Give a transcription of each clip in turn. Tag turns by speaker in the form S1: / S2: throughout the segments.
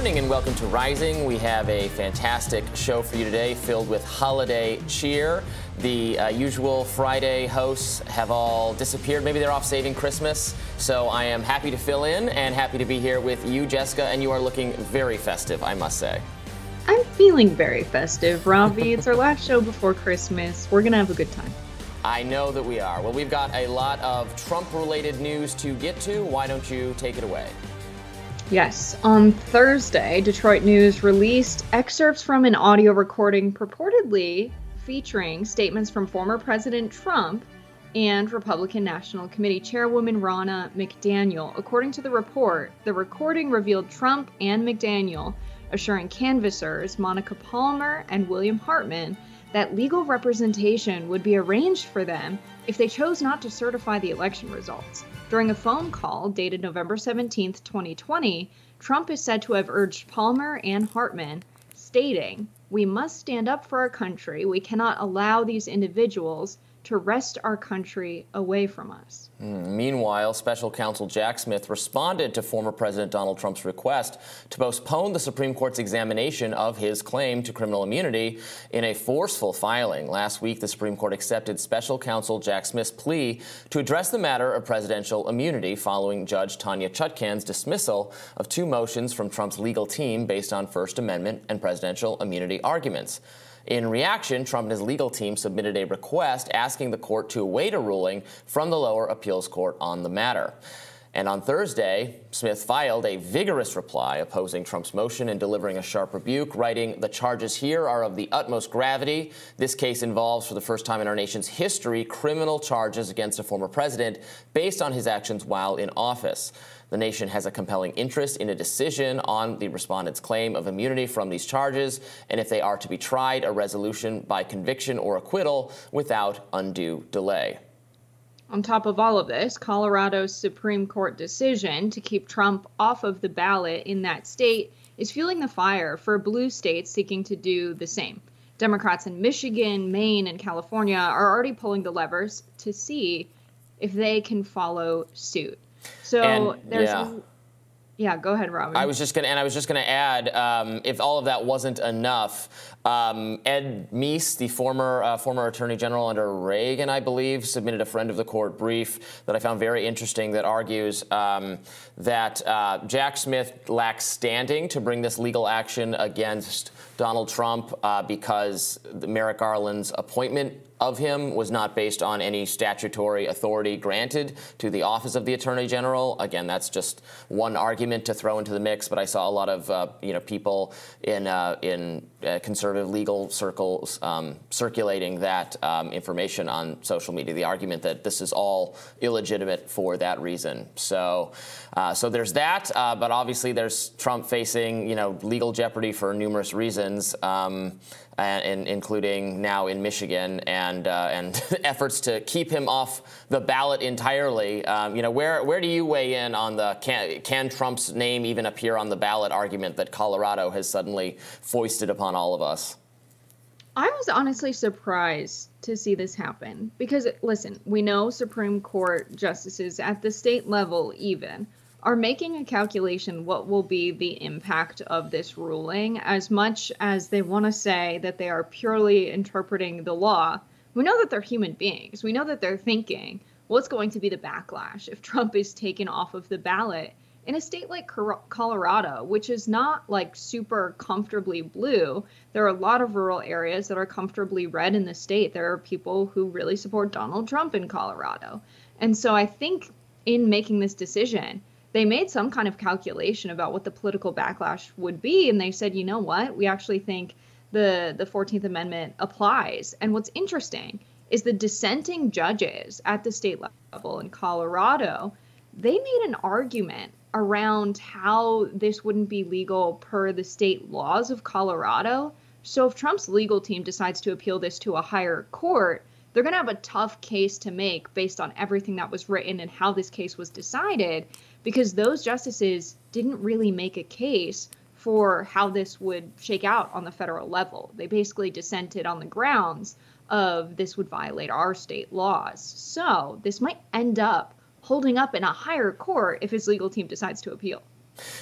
S1: morning and welcome to Rising. We have a fantastic show for you today filled with holiday cheer. The uh, usual Friday hosts have all disappeared. Maybe they're off saving Christmas. So I am happy to fill in and happy to be here with you, Jessica, and you are looking very festive, I must say.
S2: I'm feeling very festive, Robby. it's our last show before Christmas. We're going to have a good time.
S1: I know that we are. Well, we've got a lot of Trump related news to get to. Why don't you take it away?
S2: Yes. On Thursday, Detroit News released excerpts from an audio recording purportedly featuring statements from former President Trump and Republican National Committee Chairwoman Ronna McDaniel. According to the report, the recording revealed Trump and McDaniel assuring canvassers Monica Palmer and William Hartmann that legal representation would be arranged for them if they chose not to certify the election results. During a phone call dated November 17, 2020, Trump is said to have urged Palmer and Hartmann, stating, We must stand up for our country. We cannot allow these individuals to wrest our country away from us.
S1: Mm. Meanwhile, special counsel Jack Smith responded to former President Donald Trump's request to postpone the Supreme Court's examination of his claim to criminal immunity in a forceful filing. Last week, the Supreme Court accepted special counsel Jack Smith's plea to address the matter of presidential immunity following Judge Tanya Chutkan's dismissal of two motions from Trump's legal team based on First Amendment and presidential immunity arguments. In reaction, Trump and his legal team submitted a request asking the court to await a ruling from the lower appeals court on the matter. And on Thursday, Smith filed a vigorous reply opposing Trump's motion and delivering a sharp rebuke, writing, The charges here are of the utmost gravity. This case involves, for the first time in our nation's history, criminal charges against a former president based on his actions while in office. The nation has a compelling interest in a decision on the respondent's claim of immunity from these charges, and if they are to be tried, a resolution by conviction or acquittal without undue delay.
S2: On top of all of this, Colorado's Supreme Court decision to keep Trump off of the ballot in that state is fueling the fire for blue states seeking to do the same. Democrats in Michigan, Maine, and California are already pulling the levers to see if they can follow suit. So and, there's. Yeah. Yeah, go ahead, Robin.
S1: I was just gonna, and I was just gonna add, um, if all of that wasn't enough, um, Ed Meese, the former uh, former Attorney General under Reagan, I believe, submitted a friend of the court brief that I found very interesting that argues um, that uh, Jack Smith lacks standing to bring this legal action against Donald Trump uh, because Merrick Garland's appointment of him was not based on any statutory authority granted to the office of the attorney general. Again, that's just one argument to throw into the mix. But I saw a lot of uh, you know people in uh, in uh, conservative legal circles um, circulating that um, information on social media. The argument that this is all illegitimate for that reason. So, uh, so there's that. Uh, but obviously, there's Trump facing you know legal jeopardy for numerous reasons. Um, and, including now in Michigan, and uh, and efforts to keep him off the ballot entirely. Um, you know, where where do you weigh in on the can, can Trump's name even appear on the ballot argument that Colorado has suddenly foisted upon all of us?
S2: I was honestly surprised to see this happen because listen, we know Supreme Court justices at the state level even are making a calculation what will be the impact of this ruling? As much as they want to say that they are purely interpreting the law we know that they're human beings. We know that they're thinking what's going to be the backlash if trump is taken off of the ballot in a state like colorado which is not like super comfortably blue. There are a lot of rural areas that are comfortably red in the state. There are people who really support donald trump in colorado. And so i think in making this decision they made some kind of calculation about what the political backlash would be and they said you know what? We actually think the the 14th amendment applies. And what's interesting is the dissenting judges at the state level in colorado they made an argument around how this wouldn't be legal per the state laws of colorado. So if trump's legal team decides to appeal this to a higher court they're going to have a tough case to make based on everything that was written and how this case was decided because those justices didn't really make a case for how this would shake out on the federal level. They basically dissented on the grounds of this would violate our state laws. So this might end up holding up in a higher court if his legal team decides to appeal.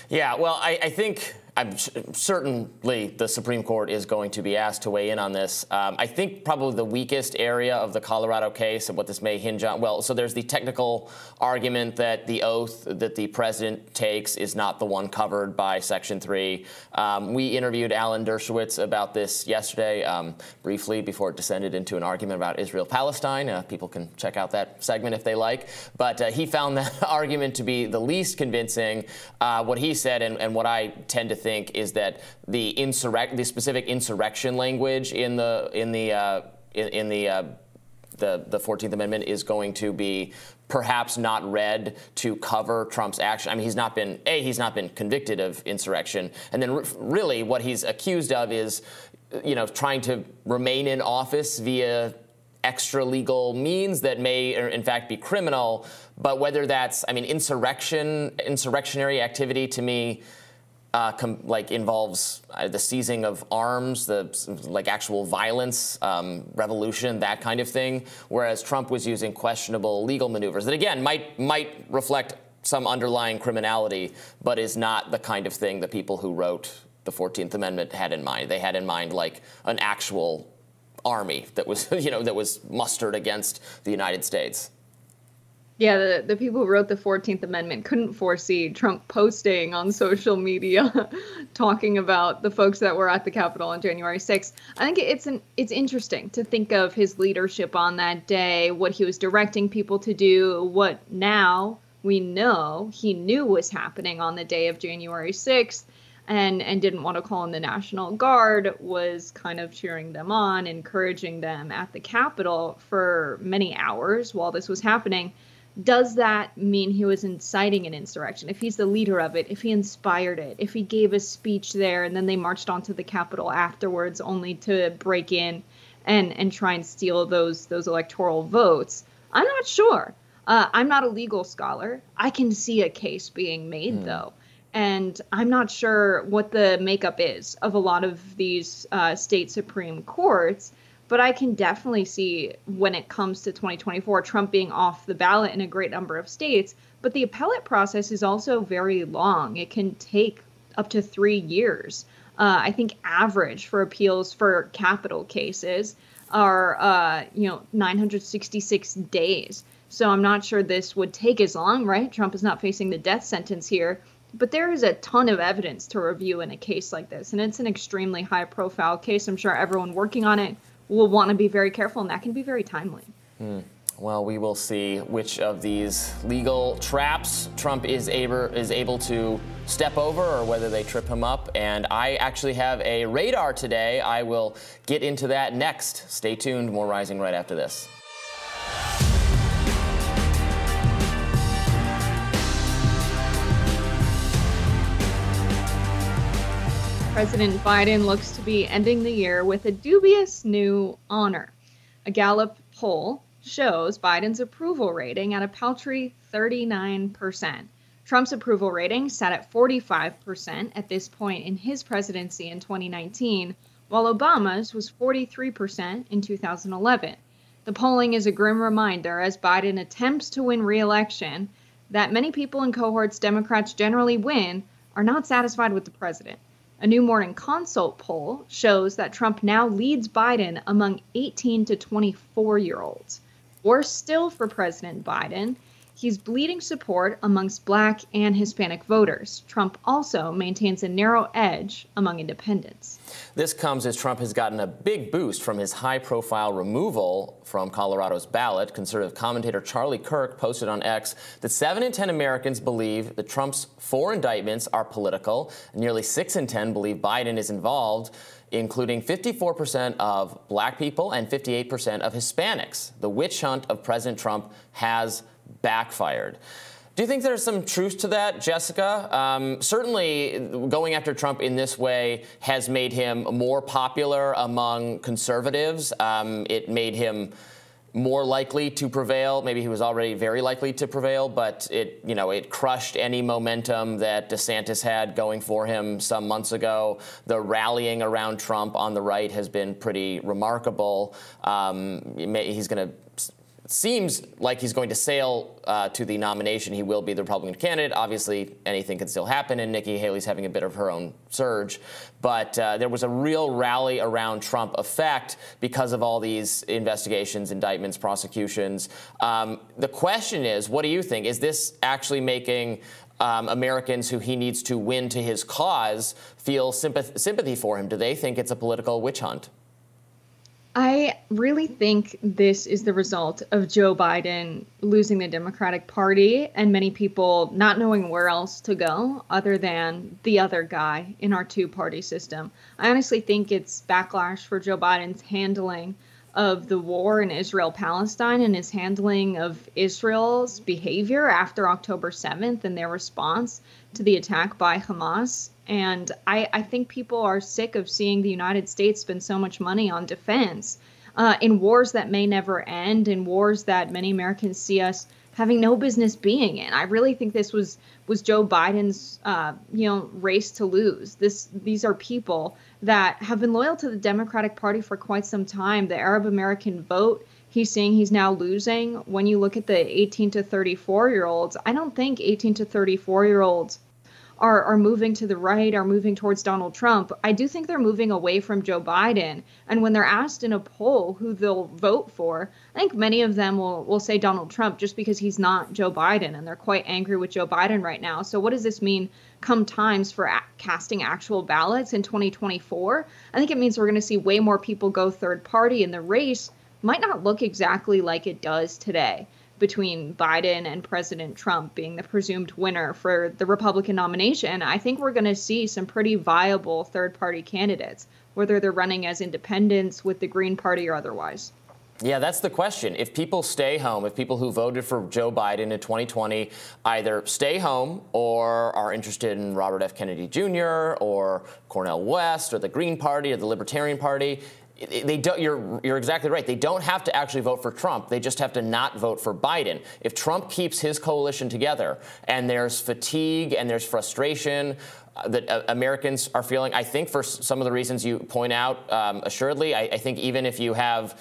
S1: Yeah, well, I, I think I'm certainly the Supreme Court is going to be asked to weigh in on this. Um, I think probably the weakest area of the Colorado case and what this may hinge on. Well, so there's the technical argument that the oath that the president takes is not the one covered by Section 3. Um, we interviewed Alan Dershowitz about this yesterday, um, briefly, before it descended into an argument about Israel Palestine. Uh, people can check out that segment if they like. But uh, he found that argument to be the least convincing. Uh, what he said, and, and what I tend to think think is that the insurrect, the specific insurrection language in the in the uh, in, in, the uh, the the 14th Amendment is going to be perhaps not read to cover Trump's action. I mean, he's not been a he's not been convicted of insurrection, and then really what he's accused of is, you know, trying to remain in office via extra legal means that may in fact be criminal but whether that's i mean insurrection insurrectionary activity to me uh, like involves uh, the seizing of arms, the like actual violence, um, revolution, that kind of thing. Whereas Trump was using questionable legal maneuvers that again might might reflect some underlying criminality, but is not the kind of thing that people who wrote the 14th Amendment had in mind. They had in mind like an actual army that was you know that was mustered against the United States.
S2: Yeah, the, the people who wrote the 14th Amendment couldn't foresee Trump posting on social media talking about the folks that were at the Capitol on January 6th. I think it's an it's interesting to think of his leadership on that day, what he was directing people to do, what now we know he knew was happening on the day of January 6th and and didn't want to call in the National Guard was kind of cheering them on, encouraging them at the Capitol for many hours while this was happening does that mean he was inciting an insurrection? If he's the leader of it, if he inspired it, if he gave a speech there and then they marched onto the Capitol afterwards only to break in and and try and steal those those electoral votes, I'm not sure. Uh, I'm not a legal scholar. I can see a case being made mm. though. And I'm not sure what the makeup is of a lot of these uh, state Supreme Courts but I can definitely see when it comes to 2024, Trump being off the ballot in a great number of states. But the appellate process is also very long. It can take up to three years. Uh, I think average for appeals for capital cases are, uh, you know, 966 days. So I'm not sure this would take as long, right? Trump is not facing the death sentence here. But there is a ton of evidence to review in a case like this, and it's an extremely high profile case. I'm sure everyone working on it will want to be very careful, and that can be very timely.
S1: Mm. Well, we will see which of these legal traps Trump is able, is able to step over or whether they trip him up. And I actually have a radar today. I will get into that next. Stay tuned. More Rising right after this.
S2: President Biden looks to be ending the year with a dubious new honor. A Gallup poll shows Biden's approval rating at a paltry 39%. Trump's approval rating sat at 45% at this point in his presidency in 2019, while Obama's was 43% in 2011. The polling is a grim reminder as Biden attempts to win re election that many people in cohorts Democrats generally win are not satisfied with the president. A new Morning Consult poll shows that Trump now leads Biden among 18 to 24 year olds. Worse still for President Biden, he's bleeding support amongst black and Hispanic voters. Trump also maintains a narrow edge among independents.
S1: This comes as Trump has gotten a big boost from his high profile removal from Colorado's ballot. Conservative commentator Charlie Kirk posted on X that 7 in 10 Americans believe that Trump's four indictments are political. Nearly 6 in 10 believe Biden is involved including 54% of black people and 58% of Hispanics. The witch hunt of President Trump has backfired. Do you think there's some truth to that, Jessica? Um, certainly, going after Trump in this way has made him more popular among conservatives. Um, it made him more likely to prevail. Maybe he was already very likely to prevail, but it, you know, it crushed any momentum that DeSantis had going for him some months ago. The rallying around Trump on the right has been pretty remarkable. Um, he's going to seems like he's going to sail uh, to the nomination. He will be the Republican candidate. Obviously, anything can still happen, and Nikki Haley's having a bit of her own surge. But uh, there was a real rally around Trump effect because of all these investigations, indictments, prosecutions. Um, the question is, what do you think? Is this actually making um, Americans who he needs to win to his cause feel sympath- sympathy for him? Do they think it's a political witch hunt?
S2: I really think this is the result of Joe Biden losing the Democratic Party and many people not knowing where else to go other than the other guy in our two party system. I honestly think it's backlash for Joe Biden's handling of the war in Israel Palestine and his handling of Israel's behavior after October 7th and their response to the attack by Hamas. And I, I think people are sick of seeing the United States spend so much money on defense uh, in wars that may never end, in wars that many Americans see us having no business being in. I really think this was was Joe Biden's uh, you know race to lose. This these are people that have been loyal to the Democratic Party for quite some time. The Arab American vote. He's saying he's now losing. When you look at the 18 to 34 year olds, I don't think 18 to 34 year olds are, are moving to the right, are moving towards Donald Trump, I do think they're moving away from Joe Biden. And when they're asked in a poll who they'll vote for, I think many of them will, will say Donald Trump just because he's not Joe Biden. And they're quite angry with Joe Biden right now. So, what does this mean come times for a- casting actual ballots in 2024? I think it means we're going to see way more people go third party, and the race might not look exactly like it does today between Biden and President Trump being the presumed winner for the Republican nomination, I think we're going to see some pretty viable third party candidates, whether they're running as independents with the Green Party or otherwise.
S1: Yeah, that's the question. If people stay home, if people who voted for Joe Biden in 2020 either stay home or are interested in Robert F. Kennedy Jr. or Cornel West or the Green Party or the Libertarian Party, they don't, you're, you're exactly right. They don't have to actually vote for Trump. They just have to not vote for Biden. If Trump keeps his coalition together and there's fatigue and there's frustration uh, that uh, Americans are feeling, I think for some of the reasons you point out, um, assuredly, I, I think even if you have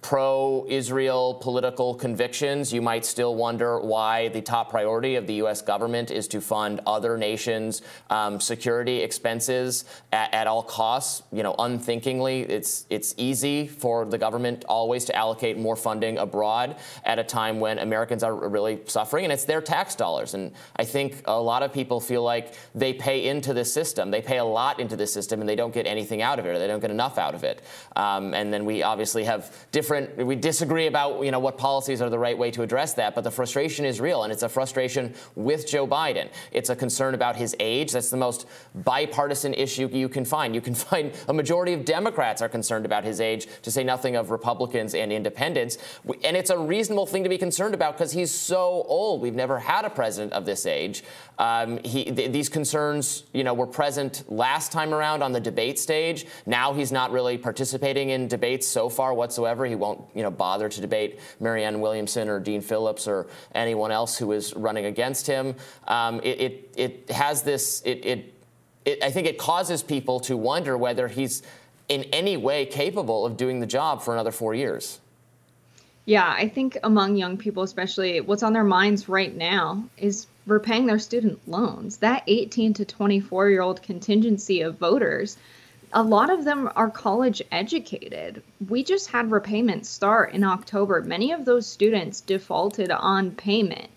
S1: pro Israel political convictions, you might still wonder why the top priority of the U.S. government is to fund other nations' um, security expenses at, at, all costs. You know, unthinkingly, it's, it's easy for the government always to allocate more funding abroad at a time when Americans are really suffering, and it's their tax dollars. And I think a lot of people feel like they pay into this system. They pay a lot into this system, and they don't get anything out of it, or they don't get enough out of it. Um, and then we obviously have different different. We disagree about you know what policies are the right way to address that, but the frustration is real, and it's a frustration with Joe Biden. It's a concern about his age. That's the most bipartisan issue you can find. You can find a majority of Democrats are concerned about his age, to say nothing of Republicans and independents. And it's a reasonable thing to be concerned about because he's so old. We've never had a president of this age. Um, he, th- these concerns, you know, were present last time around on the debate stage. Now he's not really participating in debates so far whatsoever. He won't, you know, bother to debate Marianne Williamson or Dean Phillips or anyone else who is running against him. Um, it, it, it has this. It, it, it I think it causes people to wonder whether he's in any way capable of doing the job for another four years.
S2: Yeah, I think among young people, especially, what's on their minds right now is repaying their student loans. That 18 to 24 year old contingency of voters a lot of them are college educated. We just had repayments start in October. Many of those students defaulted on payment.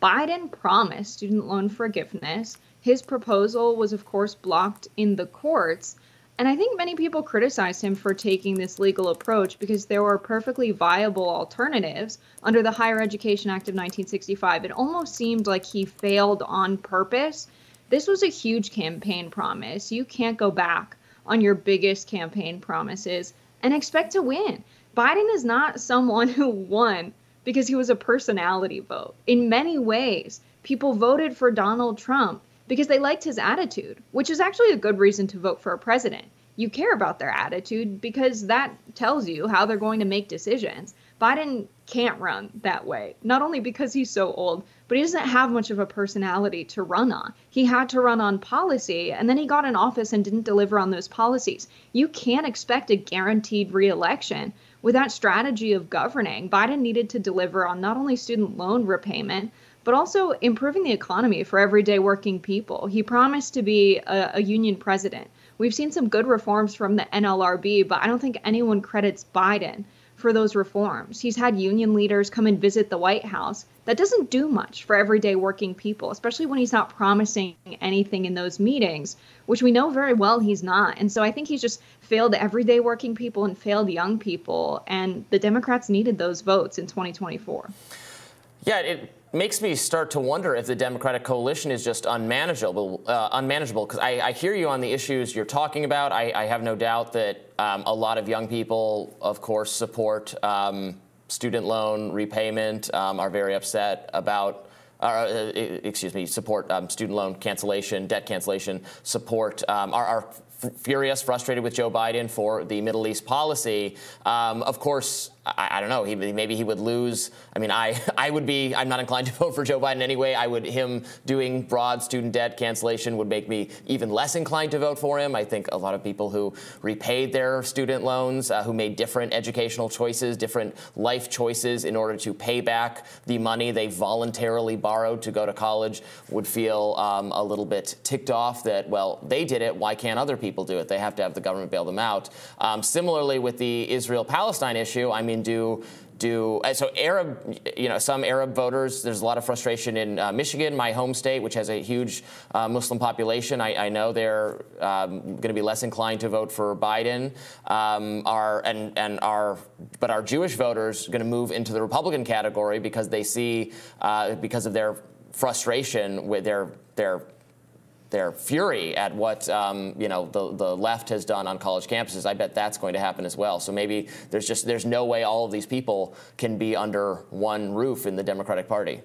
S2: Biden promised student loan forgiveness. His proposal was, of course, blocked in the courts. And I think many people criticized him for taking this legal approach because there were perfectly viable alternatives under the Higher Education Act of 1965. It almost seemed like he failed on purpose. This was a huge campaign promise. You can't go back on your biggest campaign promises and expect to win. Biden is not someone who won because he was a personality vote. In many ways, people voted for Donald Trump because they liked his attitude, which is actually a good reason to vote for a president. You care about their attitude because that tells you how they're going to make decisions. Biden can't run that way. Not only because he's so old, but he doesn't have much of a personality to run on. He had to run on policy, and then he got in office and didn't deliver on those policies. You can't expect a guaranteed reelection with that strategy of governing. Biden needed to deliver on not only student loan repayment, but also improving the economy for everyday working people. He promised to be a, a union president. We've seen some good reforms from the NLRB, but I don't think anyone credits Biden for those reforms. He's had union leaders come and visit the White House. That doesn't do much for everyday working people, especially when he's not promising anything in those meetings, which we know very well he's not. And so I think he's just failed everyday working people and failed young people. And the Democrats needed those votes in 2024.
S1: Yeah, it makes me start to wonder if the Democratic coalition is just unmanageable. Uh, unmanageable, because I, I, hear you on the issues you're talking about. I, I have no doubt that um, a lot of young people, of course, support um, student loan repayment, um, are very upset about. Uh, excuse me, support um, student loan cancellation, debt cancellation, support um, are, are furious, frustrated with Joe Biden for the Middle East policy. Um, of course, I, I, don't know. He, maybe he would lose. I mean, I, I would be. I'm not inclined to vote for Joe Biden anyway. I would. Him doing broad student debt cancellation would make me even less inclined to vote for him. I think a lot of people who repaid their student loans, uh, who made different educational choices, different life choices in order to pay back the money they voluntarily borrowed to go to college, would feel um, a little bit ticked off that well, they did it. Why can't other people do it? They have to have the government bail them out. Um, similarly, with the Israel-Palestine issue, I mean mean, do do so Arab, you know, some Arab voters. There's a lot of frustration in uh, Michigan, my home state, which has a huge uh, Muslim population. I, I know they're um, going to be less inclined to vote for Biden. Um, and and are, but our Jewish voters going to move into the Republican category because they see uh, because of their frustration with their their their fury at what um, you know the, the left has done on college campuses. I bet that's going to happen as well. So maybe there's just there's no way all of these people can be under one roof in the Democratic Party.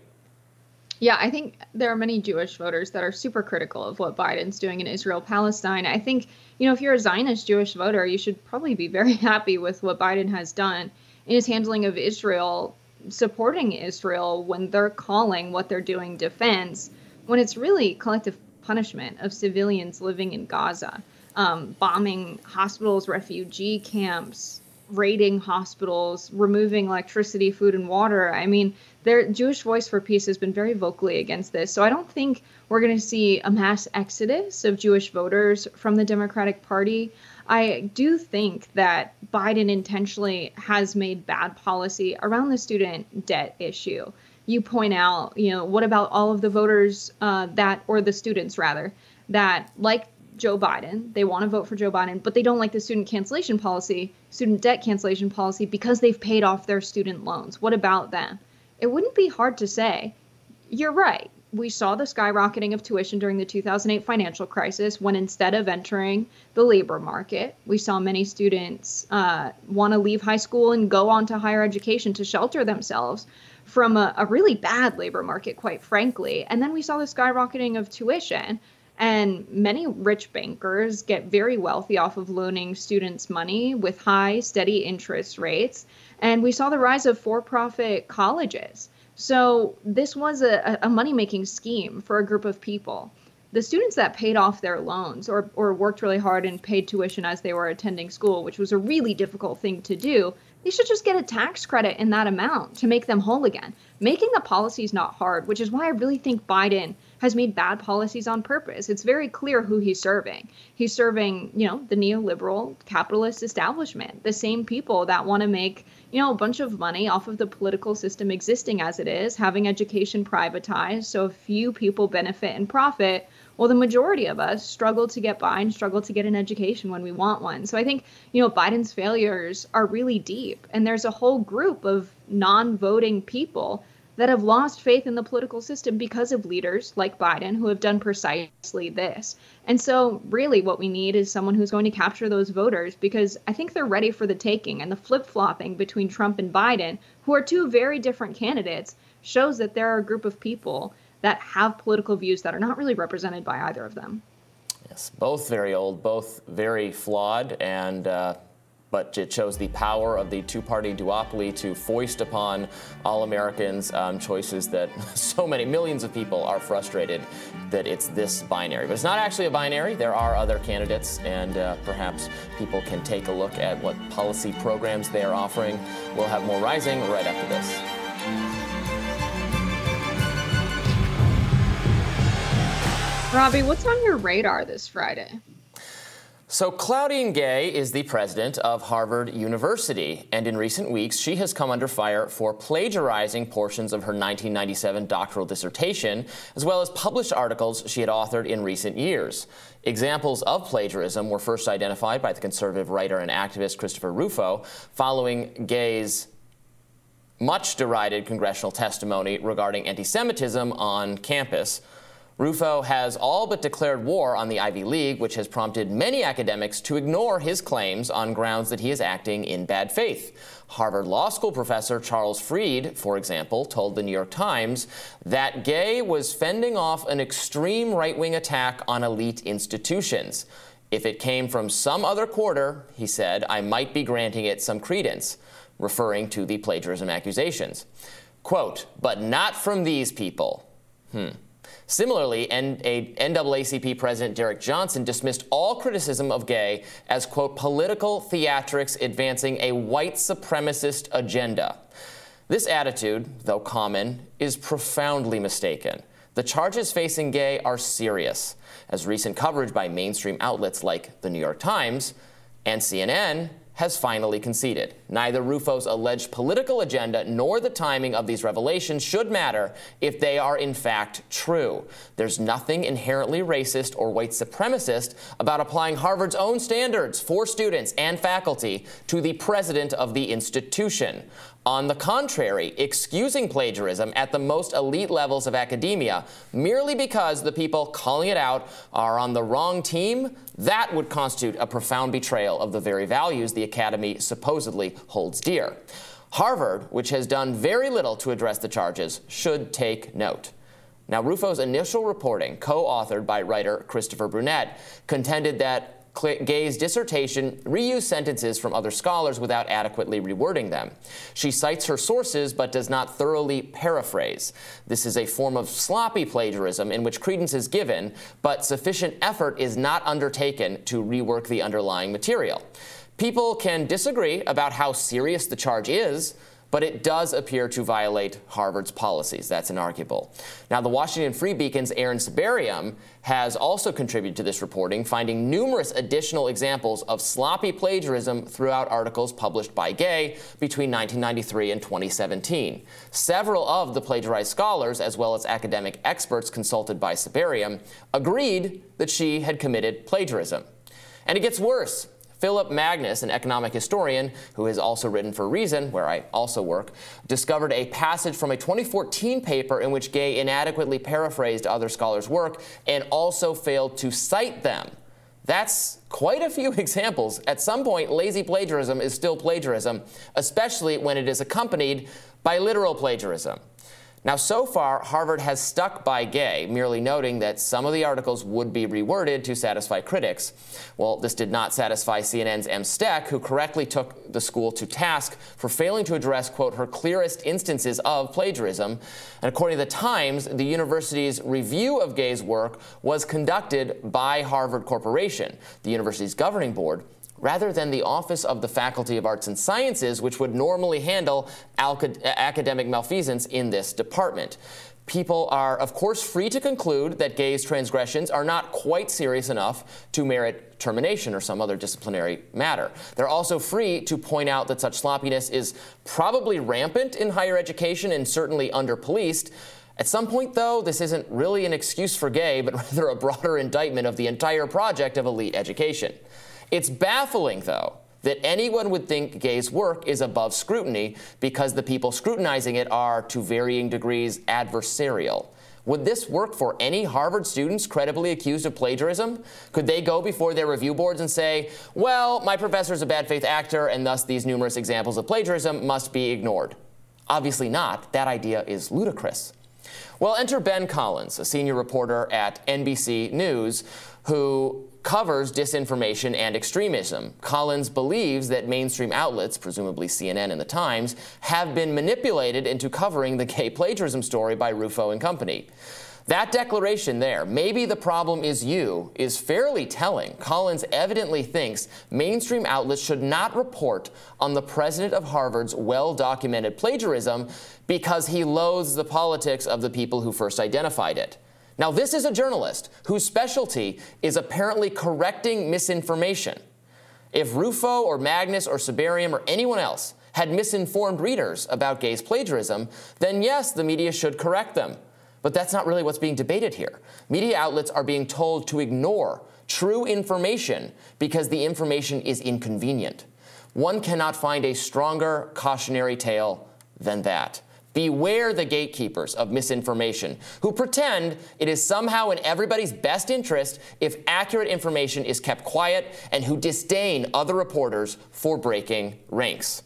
S2: Yeah, I think there are many Jewish voters that are super critical of what Biden's doing in Israel Palestine. I think, you know, if you're a Zionist Jewish voter, you should probably be very happy with what Biden has done in his handling of Israel, supporting Israel when they're calling what they're doing defense, when it's really collective punishment of civilians living in Gaza, um, bombing hospitals, refugee camps, raiding hospitals, removing electricity, food, and water. I mean, their Jewish Voice for Peace has been very vocally against this. So I don't think we're going to see a mass exodus of Jewish voters from the Democratic Party. I do think that Biden intentionally has made bad policy around the student debt issue you point out, you know, what about all of the voters uh, that, or the students rather, that like Joe Biden, they want to vote for Joe Biden, but they don't like the student cancellation policy, student debt cancellation policy, because they've paid off their student loans. What about them? It wouldn't be hard to say, you're right. We saw the skyrocketing of tuition during the 2008 financial crisis when instead of entering the labor market, we saw many students uh, want to leave high school and go on to higher education to shelter themselves from a, a really bad labor market, quite frankly. And then we saw the skyrocketing of tuition. And many rich bankers get very wealthy off of loaning students money with high, steady interest rates. And we saw the rise of for profit colleges. So this was a, a money making scheme for a group of people. The students that paid off their loans or, or worked really hard and paid tuition as they were attending school, which was a really difficult thing to do, they should just get a tax credit in that amount to make them whole again. Making the policies not hard, which is why I really think Biden has made bad policies on purpose. It's very clear who he's serving. He's serving, you know, the neoliberal capitalist establishment, the same people that want to make, you know, a bunch of money off of the political system existing as it is, having education privatized so a few people benefit and profit well, the majority of us struggle to get by and struggle to get an education when we want one. So I think, you know, Biden's failures are really deep. And there's a whole group of non voting people that have lost faith in the political system because of leaders like Biden who have done precisely this. And so, really, what we need is someone who's going to capture those voters because I think they're ready for the taking. And the flip flopping between Trump and Biden, who are two very different candidates, shows that there are a group of people that have political views that are not really represented by either of them.
S1: Yes, both very old, both very flawed, and uh, but it shows the power of the two party duopoly to foist upon all Americans um, choices that so many millions of people are frustrated that it's this binary. But it's not actually a binary. There are other candidates, and uh, perhaps people can take a look at what policy programs they are offering. We'll have more rising right after this.
S2: Robby, what's on your radar this Friday?
S1: So, Claudine Gay is the president of Harvard University, and in recent weeks, she has come under fire for plagiarizing portions of her 1997 doctoral dissertation, as well as published articles she had authored in recent years. Examples of plagiarism were first identified by the conservative writer and activist Christopher Rufo following Gay's much derided congressional testimony regarding anti Semitism on campus. Rufo has all but declared war on the Ivy League, which has prompted many academics to ignore his claims on grounds that he is acting in bad faith. Harvard Law School professor Charles Fried, for example, told the New York Times that Gay was fending off an extreme right wing attack on elite institutions. If it came from some other quarter, he said, I might be granting it some credence, referring to the plagiarism accusations. Quote, but not from these people. Hmm. Similarly, NAACP President Derrick Johnson dismissed all criticism of Gay as, quote, political theatrics advancing a white supremacist agenda. This attitude, though common, is profoundly mistaken. The charges facing Gay are serious, as recent coverage by mainstream outlets like the New York Times and CNN has finally conceded. Neither Rufo's alleged political agenda nor the timing of these revelations should matter if they are in fact true. There's nothing inherently racist or white supremacist about applying Harvard's own standards for students and faculty to the president of the institution. On the contrary, excusing plagiarism at the most elite levels of academia merely because the people calling it out are on the wrong team, that would constitute a profound betrayal of the very values the academy supposedly holds dear. Harvard, which has done very little to address the charges, should take note. Now, Rufo's initial reporting, co authored by writer Christopher Brunet, contended that Gay's dissertation reused sentences from other scholars without adequately rewording them. She cites her sources but does not thoroughly paraphrase. This is a form of sloppy plagiarism in which credence is given, but sufficient effort is not undertaken to rework the underlying material. People can disagree about how serious the charge is, but it does appear to violate Harvard's policies. That's inarguable. Now, the Washington Free Beacon's Aaron Sibarium has also contributed to this reporting, finding numerous additional examples of sloppy plagiarism throughout articles published by Gay between 1993 and 2017. Several of the plagiarized scholars, as well as academic experts consulted by Sibarium, agreed that she had committed plagiarism. And it gets worse. Phillip Magness, an economic historian who has also written for Reason, where I also work, discovered a passage from a 2014 paper in which Gay inadequately paraphrased other scholars' work and also failed to cite them. That's quite a few examples. At some point, lazy plagiarism is still plagiarism, especially when it is accompanied by literal plagiarism. Now, so far, Harvard has stuck by Gay, merely noting that some of the articles would be reworded to satisfy critics. Well, this did not satisfy CNN's Em Steck, who correctly took the school to task for failing to address, quote, her clearest instances of plagiarism. And according to the Times, the university's review of Gay's work was conducted by Harvard Corporation, the university's governing board, rather than the Office of the Faculty of Arts and Sciences, which would normally handle academic malfeasance in this department. People are, of course, free to conclude that Gay's transgressions are not quite serious enough to merit termination or some other disciplinary matter. They're also free to point out that such sloppiness is probably rampant in higher education and certainly under-policed. At some point, though, this isn't really an excuse for Gay, but rather a broader indictment of the entire project of elite education. It's baffling, though, that anyone would think Gay's work is above scrutiny because the people scrutinizing it are, to varying degrees, adversarial. Would this work for any Harvard students credibly accused of plagiarism? Could they go before their review boards and say, well, my professor is a bad faith actor, and thus these numerous examples of plagiarism must be ignored? Obviously not. That idea is ludicrous. Well, enter Ben Collins, a senior reporter at NBC News, who covers disinformation and extremism. Collins believes that mainstream outlets, presumably CNN and The Times, have been manipulated into covering the gay plagiarism story by Rufo and company. That declaration there, maybe the problem is you, is fairly telling. Collins evidently thinks mainstream outlets should not report on the president of Harvard's well documented plagiarism because he loathes the politics of the people who first identified it. Now, this is a journalist whose specialty is apparently correcting misinformation. If Rufo or Magness or Sibarium or anyone else had misinformed readers about Gay's plagiarism, then yes, the media should correct them. But that's not really what's being debated here. Media outlets are being told to ignore true information because the information is inconvenient. One cannot find a stronger cautionary tale than that. Beware the gatekeepers of misinformation who pretend it is somehow in everybody's best interest if accurate information is kept quiet and who disdain other reporters for breaking ranks.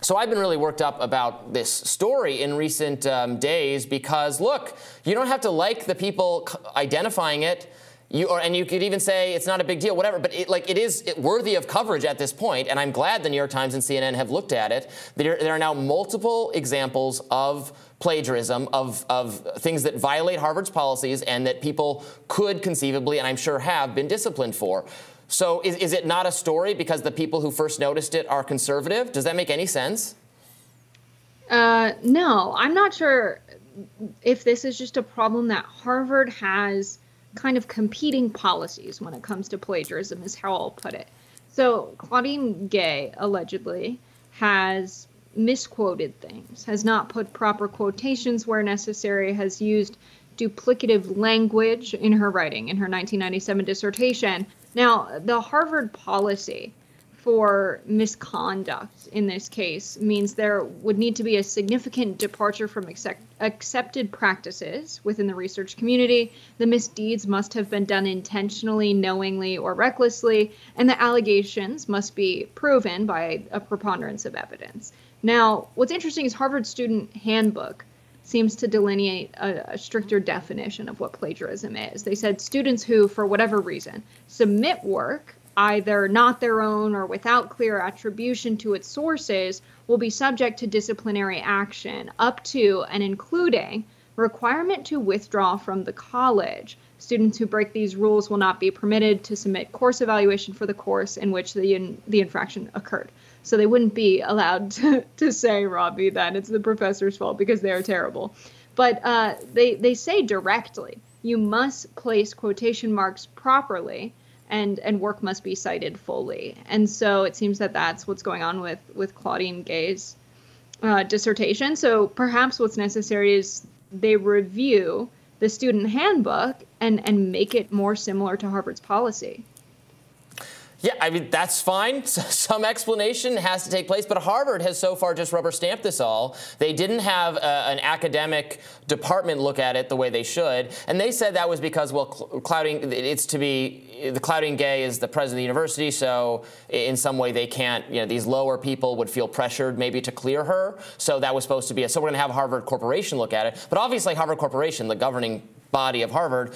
S1: So I've been really worked up about this story in recent um, days because, look, you don't have to like the people identifying it you or, and you could even say it's not a big deal, whatever. But it, like it is worthy of coverage at this point, and I'm glad the New York Times and CNN have looked at it. There, there are now multiple examples of plagiarism of, of things that violate Harvard's policies and that people could conceivably, and I'm sure have, been disciplined for. So is, is it not a story because the people who first noticed it are conservative? Does that make any sense?
S2: Uh, no, I'm not sure if this is just a problem that Harvard has kind of competing policies when it comes to plagiarism, is how I'll put it. So Claudine Gay allegedly has misquoted things, has not put proper quotations where necessary, has used duplicative language in her writing in her 1997 dissertation. Now, the Harvard policy for misconduct in this case means there would need to be a significant departure from accept- accepted practices within the research community. The misdeeds must have been done intentionally, knowingly, or recklessly, and the allegations must be proven by a preponderance of evidence. Now, what's interesting is Harvard Student Handbook seems to delineate a, a, stricter definition of what plagiarism is. They said students who, for whatever reason, submit work either not their own or without clear attribution to its sources, will be subject to disciplinary action up to and including requirement to withdraw from the college. Students who break these rules will not be permitted to submit course evaluation for the course in which the, in, the infraction occurred. So they wouldn't be allowed to, to say, Robby, that it's the professor's fault because they are terrible. But uh, they, they say directly, you must place quotation marks properly and and work must be cited fully. And so it seems that that's what's going on with with Claudine Gay's uh, dissertation. So perhaps what's necessary is they review the student handbook and and make it more similar to Harvard's policy.
S1: Yeah, I mean, that's fine. Some explanation has to take place, but Harvard has so far just rubber stamped this all. They didn't have uh, an academic department look at it the way they should, and they said that was because, well, clouding, it's to be, the Claudine Gay is the president of the university, so in some way they can't, you know, these lower people would feel pressured maybe to clear her, so that was supposed to be a, so we're going to have Harvard Corporation look at it, but obviously Harvard Corporation, the governing body of Harvard,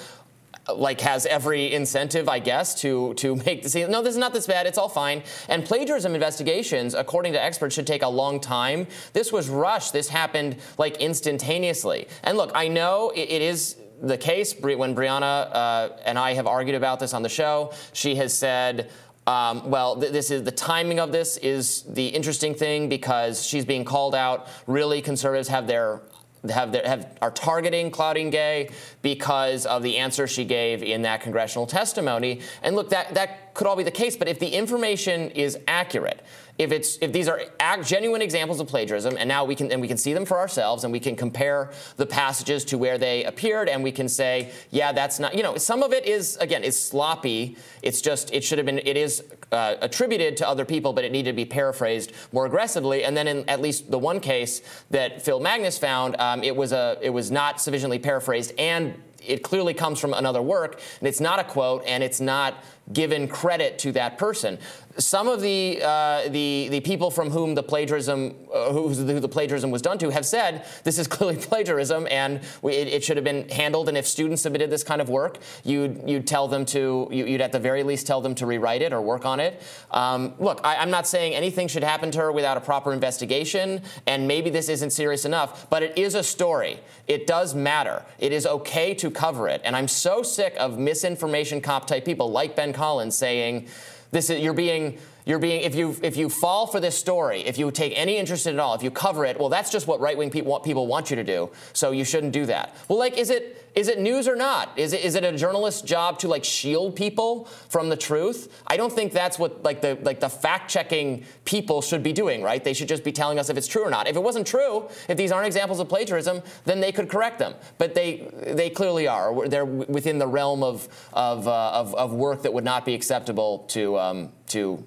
S1: like has every incentive, I guess, to to make the scene. No, this is not this bad. It's all fine. And plagiarism investigations, according to experts, should take a long time. This was rushed. This happened like instantaneously. And look, I know it, it is the case when Briahna uh, and I have argued about this on the show. She has said. Um, well, th- this is the timing of this is the interesting thing because she's being called out. Really, conservatives have their have, have are targeting Claudine Gay because of the answer she gave in that congressional testimony. And look, that that could all be the case, but if the information is accurate, if it's if these are genuine examples of plagiarism, and now we can and we can see them for ourselves, and we can compare the passages to where they appeared, and we can say, yeah, that's not. You know, some of it is again is sloppy. It's just it should have been. It is uh, attributed to other people, but it needed to be paraphrased more aggressively. And then in at least the one case that Phil Magness found, um, it was a it was not sufficiently paraphrased and it clearly comes from another work, and it's not a quote, and it's not given credit to that person. Some of the uh, the the people from whom the plagiarism uh, who, the plagiarism was done to have said this is clearly plagiarism and we, it, it, should have been handled. And if students submitted this kind of work, you'd you'd tell them to you'd at the very least tell them to rewrite it or work on it. Um, look, I, I'm not saying anything should happen to her without a proper investigation, and maybe this isn't serious enough, but it is a story. It does matter. It is okay to cover it, and I'm so sick of misinformation cop type people like Ben Collins saying. This is you're being you're being if you if you fall for this story, if you take any interest in it at all, if you cover it, well, that's just what right wing people want, people want you to do. So you shouldn't do that. Well, like, is it is it news or not? Is it is it a journalist's job to like shield people from the truth? I don't think that's what like the like the fact checking people should be doing, right? They should just be telling us if it's true or not. If it wasn't true, if these aren't examples of plagiarism, then they could correct them. But they they clearly are. They're within the realm of of uh, of, of work that would not be acceptable to um, to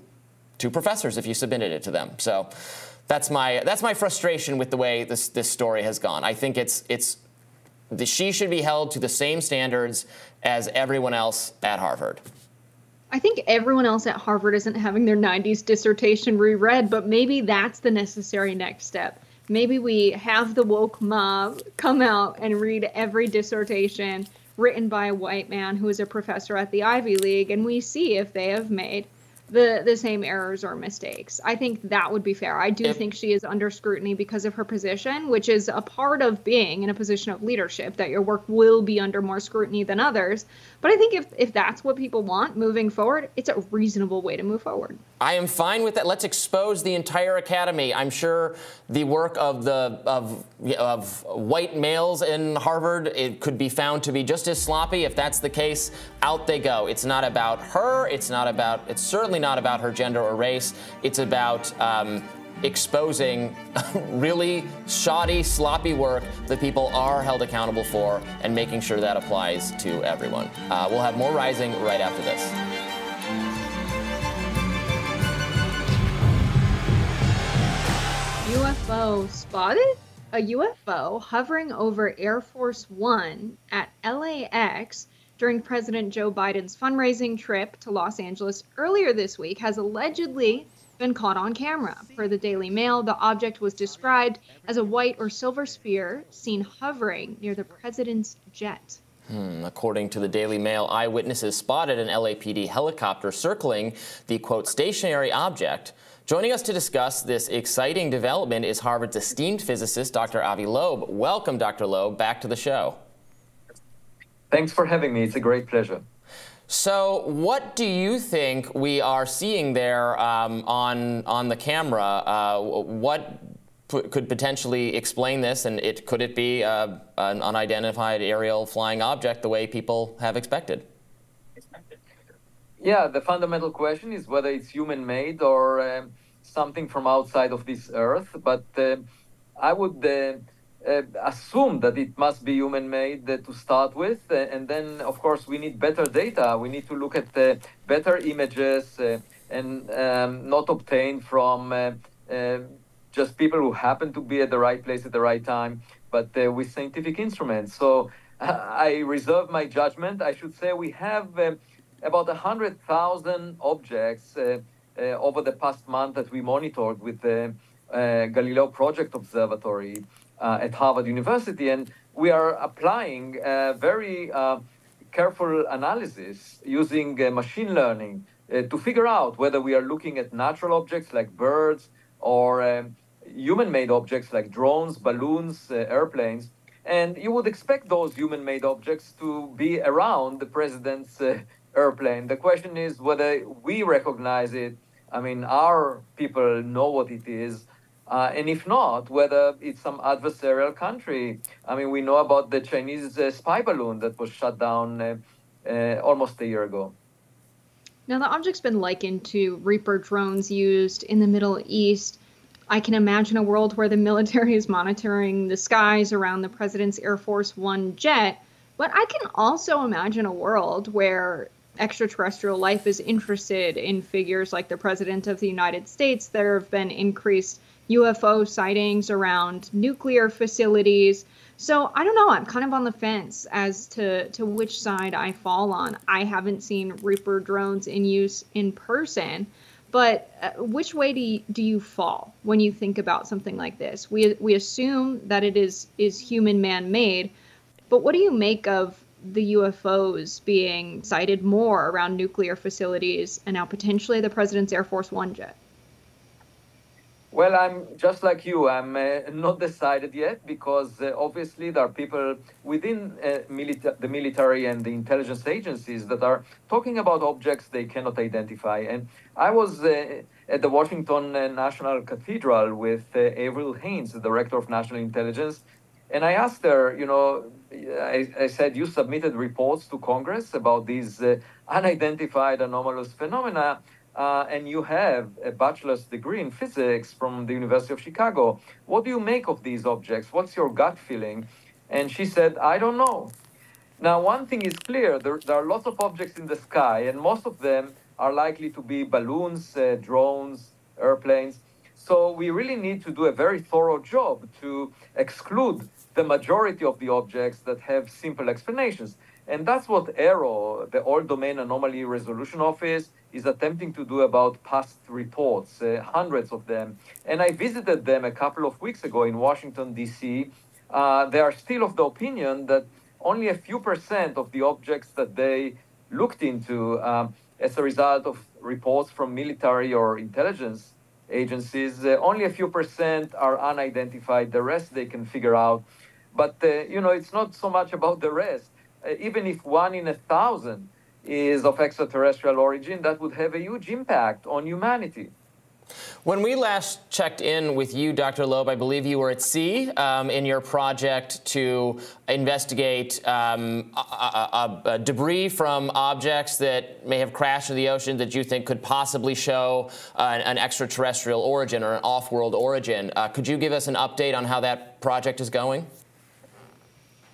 S1: to professors if you submitted it to them. So that's my that's my frustration with the way this this story has gone. I think it's it's the, she should be held to the same standards as everyone else at Harvard.
S2: I think everyone else at Harvard isn't having their 90s dissertation reread, but maybe that's the necessary next step. Maybe we have the woke mob come out and read every dissertation written by a white man who is a professor at the Ivy League, and we see if they have made the the same errors or mistakes. I think that would be fair. I do yep. think she is under scrutiny because of her position, which is a part of being in a position of leadership that your work will be under more scrutiny than others. But I think if if that's what people want moving forward, it's a reasonable way to move forward.
S1: I am fine with that. Let's expose the entire academy. I'm sure the work of the of of white males in Harvard it could be found to be just as sloppy. If that's the case, out they go. It's not about her. It's not about. It's certainly not about her gender or race. It's about. Um, exposing really shoddy, sloppy work that people are held accountable for and making sure that applies to everyone. Uh, we'll have more Rising right after this.
S2: UFO spotted? A UFO hovering over Air Force One at LAX during President Joe Biden's fundraising trip to Los Angeles earlier this week has allegedly been caught on camera. For the Daily Mail, the object was described as a white or silver sphere seen hovering near the president's jet.
S1: Hmm. According to the Daily Mail, eyewitnesses spotted an LAPD helicopter circling the quote stationary object. Joining us to discuss this exciting development is Harvard's esteemed physicist, Dr. Avi Loeb. Welcome, Dr. Loeb, back to the show.
S3: Thanks for having me. It's a great pleasure.
S1: So, what do you think we are seeing there um, on on the camera? Uh, what p- could potentially explain this, and it could it be uh, an unidentified aerial flying object the way people have expected?
S3: Yeah, the fundamental question is whether it's human-made or uh, something from outside of this Earth. But uh, I would uh, uh, assume that it must be human made uh, to start with. Uh, and then, of course, we need better data. We need to look at better images and um, not obtained from just people who happen to be at the right place at the right time, but with scientific instruments. So I reserve my judgment. I should say we have about 100,000 objects uh, uh, over the past month that we monitored with the uh, Galileo Project Observatory. Uh, at Harvard University, and we are applying very uh, careful analysis using uh, machine learning to figure out whether we are looking at natural objects like birds or um, human-made objects like drones, balloons, airplanes. And you would expect those human made objects to be around the president's uh, airplane. The question is whether we recognize it. I mean, our people know what it is. Uh, and if not, whether it's some adversarial country. I mean, we know about the Chinese uh, spy balloon that was shut down uh, uh almost a year ago.
S2: Now, the object's been likened to Reaper drones used in the Middle East. I can imagine a world where the military is monitoring the skies around the president's Air Force One jet, but I can also imagine a world where extraterrestrial life is interested in figures like the President of the United States. There have been increased UFO sightings around nuclear facilities. So I don't know. I'm kind of on the fence as to, to which side I fall on. I haven't seen Reaper drones in use in person, But uh, which way do you, do you fall when you think about something like this? We we assume that it is is human man made, but what do you make of the UFOs being sighted more around nuclear facilities and now potentially the president's Air Force One jet?
S3: Well, I'm just like you. I'm uh, not decided yet because uh, obviously there are people within uh, milita- the military and the intelligence agencies that are talking about objects they cannot identify. And I was uh, at the Washington uh, National Cathedral with uh, Avril Haines, the director of national intelligence, and I asked her, you know, I, I said, you submitted reports to Congress about these unidentified anomalous phenomena uh, and you have a bachelor's degree in physics from the University of Chicago. What do you make of these objects? What's your gut feeling? And she said, I don't know. Now, one thing is clear there, there are lots of objects in the sky, and most of them are likely to be balloons, uh, drones, airplanes. So, we really need to do a very thorough job to exclude the majority of the objects that have simple explanations. And that's what AARO, the All Domain Anomaly Resolution Office, is attempting to do about past reports, uh, hundreds of them. And I visited them a couple of weeks ago in Washington, D.C. Uh, they are still of the opinion that only a few percent of the objects that they looked into um, as a result of reports from military or intelligence agencies, uh, only a few percent are unidentified. The rest they can figure out. But, uh, you know, it's not so much about the rest. Uh, even if one in a thousand is of extraterrestrial origin, that would have a huge impact on humanity.
S1: When we last checked in with you, Dr. Loeb, I believe you were at sea um, in your project to investigate um, a, a, a debris from objects that may have crashed in the ocean that you think could possibly show uh, an, an, extraterrestrial origin or an off-world origin. Uh, could you give us an update on how that project is going?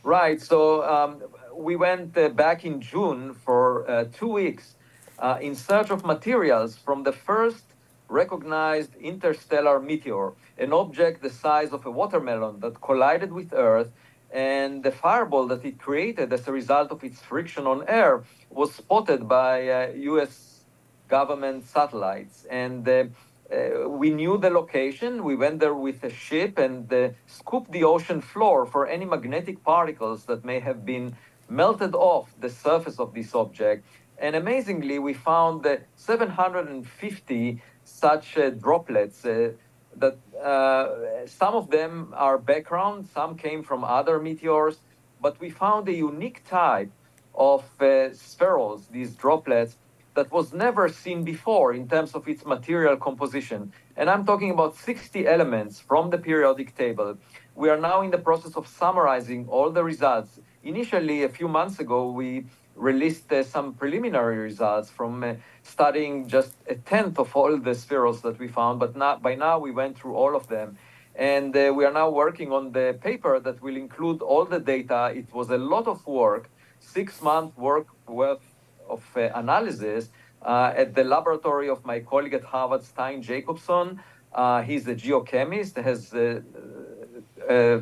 S3: Right. So um, we went uh, back in June for uh, two weeks uh, in search of materials from the first recognized interstellar meteor, an object the size of a watermelon that collided with Earth. And the fireball that it created as a result of its friction on air was spotted by US government satellites. And uh, uh, we knew the location. We went there with a ship and uh, scooped the ocean floor for any magnetic particles that may have been melted off the surface of this object. And amazingly, we found 750 such uh, droplets uh, that uh, some of them are background, some came from other meteors, but we found a unique type of uh, spherules, these droplets, that was never seen before in terms of its material composition. And I'm talking about 60 elements from the periodic table. We are now in the process of summarizing all the results initially, a few months ago, we released uh, some preliminary results from uh, studying just a tenth of all the spherules that we found, but not, by now we went through all of them. And uh, we are now working on the paper that will include all the data. It was a lot of work, six month work worth of uh, analysis uh, at the laboratory of my colleague at Harvard, Stein Jacobsen. Uh, he's a geochemist, has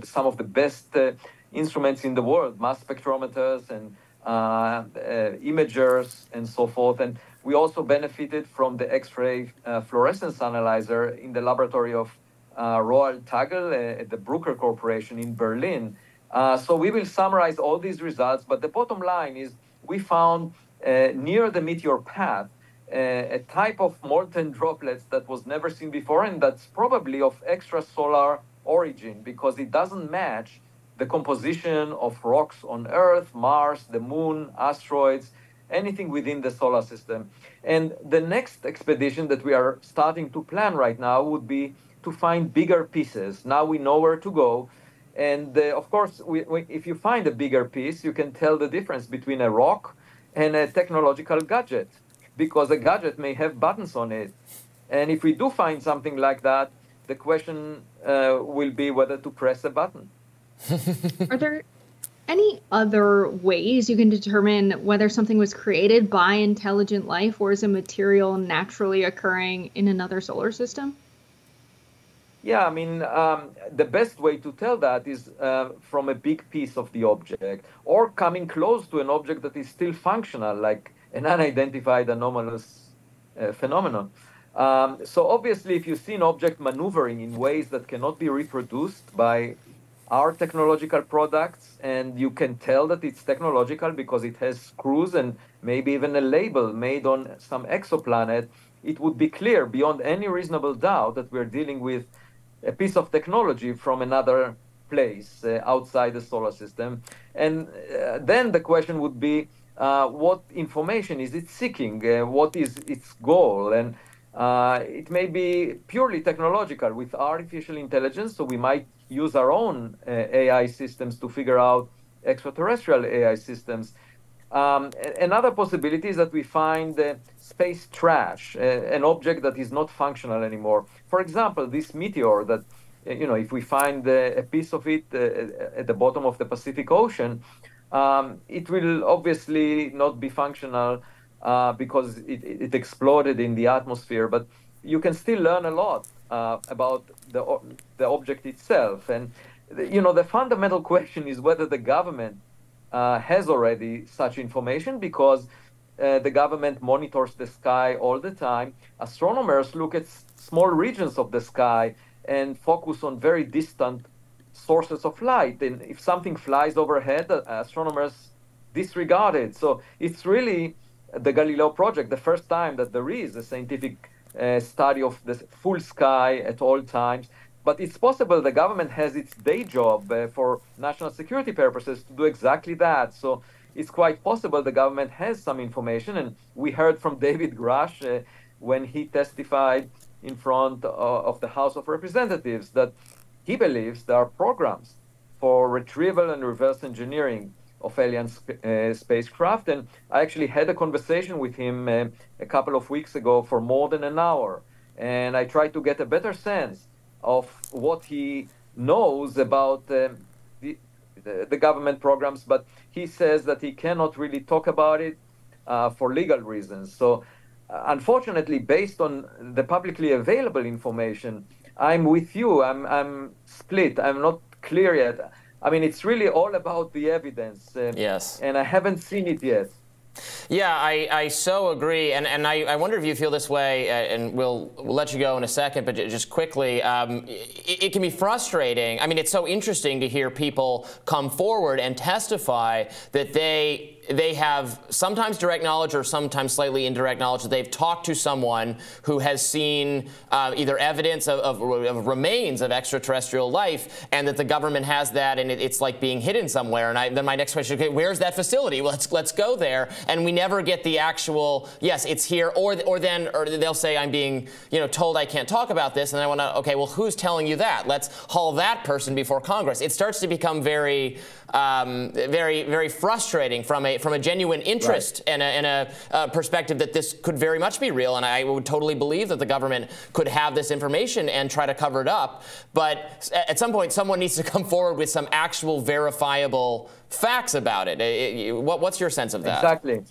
S3: some of the best instruments in the world, mass spectrometers and uh, uh, imagers and so forth. And we also benefited from the X-ray uh, fluorescence analyzer in the laboratory of uh, Roald Tagle uh, at the Bruker Corporation in Berlin. So we will summarize all these results, but the bottom line is we found near the meteor path a type of molten droplets that was never seen before, and that's probably of extrasolar origin because it doesn't match the composition of rocks on Earth, Mars, the moon, asteroids, anything within the solar system. And the next expedition that we are starting to plan right now would be to find bigger pieces. Now we know where to go. And uh, of course, we, we, if you find a bigger piece, you can tell the difference between a rock and a technological gadget, because a gadget may have buttons on it. And if we do find something like that, the question uh, will be whether to press a button.
S2: Are there any other ways you can determine whether something was created by intelligent life or is a material naturally occurring in another solar system?
S3: Yeah, I mean, um, the best way to tell that is uh, from a big piece of the object or coming close to an object that is still functional, like an unidentified anomalous uh, phenomenon. Um, so obviously, if you see an object maneuvering in ways that cannot be reproduced by our technological products, and you can tell that it's technological because it has screws and maybe even a label made on some exoplanet, it would be clear beyond any reasonable doubt that we're dealing with a piece of technology from another place uh, outside the solar system. And uh, then the question would be uh, what information is it seeking? Uh, what is its goal? And uh, it may be purely technological with artificial intelligence, so we might use our own uh, AI systems to figure out extraterrestrial AI systems. Um, another possibility is that we find uh, space trash, uh, an object that is not functional anymore. For example, this meteor that, uh, you know, if we find a piece of it at the bottom of the Pacific Ocean, um, it will obviously not be functional uh, because it, it, exploded in the atmosphere. But you can still learn a lot uh, about the the object itself. And you know, the fundamental question is whether the government uh, has already such information because. Uh, the government monitors the sky all the time. Astronomers look at small regions of the sky and focus on very distant sources of light. And if something flies overhead, uh, astronomers disregard it. So it's really the Galileo project, the first time that there is a scientific uh, study of the full sky at all times. But it's possible the government has its day job uh, for national security purposes to do exactly that. So it's quite possible the government has some information. And we heard from David Grusch uh, when he testified in front uh, of the House of Representatives that he believes there are programs for retrieval and reverse engineering of alien sp- uh, spacecraft. And I actually had a conversation with him uh, a couple of weeks ago for more than an hour. And I tried to get a better sense of what he knows about the, the, the, government programs, but he says that he cannot really talk about it uh, for legal reasons. So, uh, unfortunately, based on the publicly available information, I'm with you. I'm I'm split. I'm not clear yet. I mean, it's really all about the evidence.
S1: Uh, yes.
S3: And I haven't seen it yet.
S1: Yeah, I, I so agree. And, and I, I wonder if you feel this way, uh, and we'll, we'll let you go in a second, but just quickly, um, it, it, can be frustrating. I mean, it's so interesting to hear people come forward and testify that they they have sometimes direct knowledge or sometimes slightly indirect knowledge that they've talked to someone who has seen uh, either evidence of, of, of, remains of extraterrestrial life, and that the government has that, and it, it's like being hidden somewhere. And I, then my next question: Okay, where's that facility? Well, let's let's go there, and we never get the actual yes, it's here, or or then or they'll say I'm being you know told I can't talk about this, and I want to okay, well, who's telling you that? Let's haul that person before Congress. It starts to become very um, very very frustrating from a from a genuine interest right. and, a, and a, a, perspective that this could very much be real. And I would totally believe that the government could have this information and try to cover it up. But at some point, someone needs to come forward with some actual verifiable facts about it. it, it what, what's your sense of that?
S3: Exactly.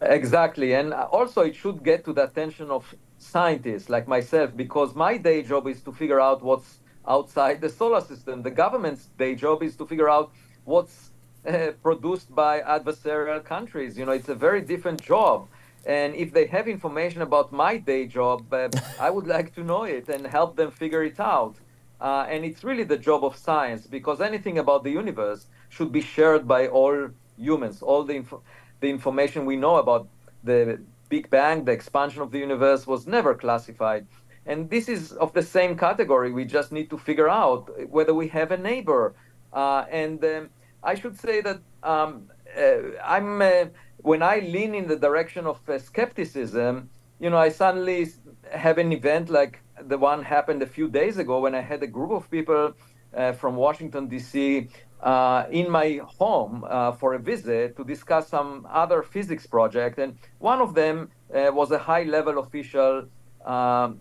S3: Exactly. And also, it should get to the attention of scientists like myself because my day job is to figure out what's outside the solar system. The government's day job is to figure out what's uh, produced by adversarial countries. You know, it's a very different job. And if they have information about my day job, uh, I would like to know it and help them figure it out. Uh, and it's really the job of science because anything about the universe should be shared by all humans. All the, inf- the information we know about the Big Bang, the expansion of the universe, was never classified. And this is of the same category. We just need to figure out whether we have a neighbor. Uh, and um, I should say that um, uh, I'm uh, when I lean in the direction of skepticism, you know, I suddenly have an event like the one happened a few days ago when I had a group of people uh, from Washington D.C. Uh, in my home uh, for a visit to discuss some other physics project, and one of them was a high-level official, um,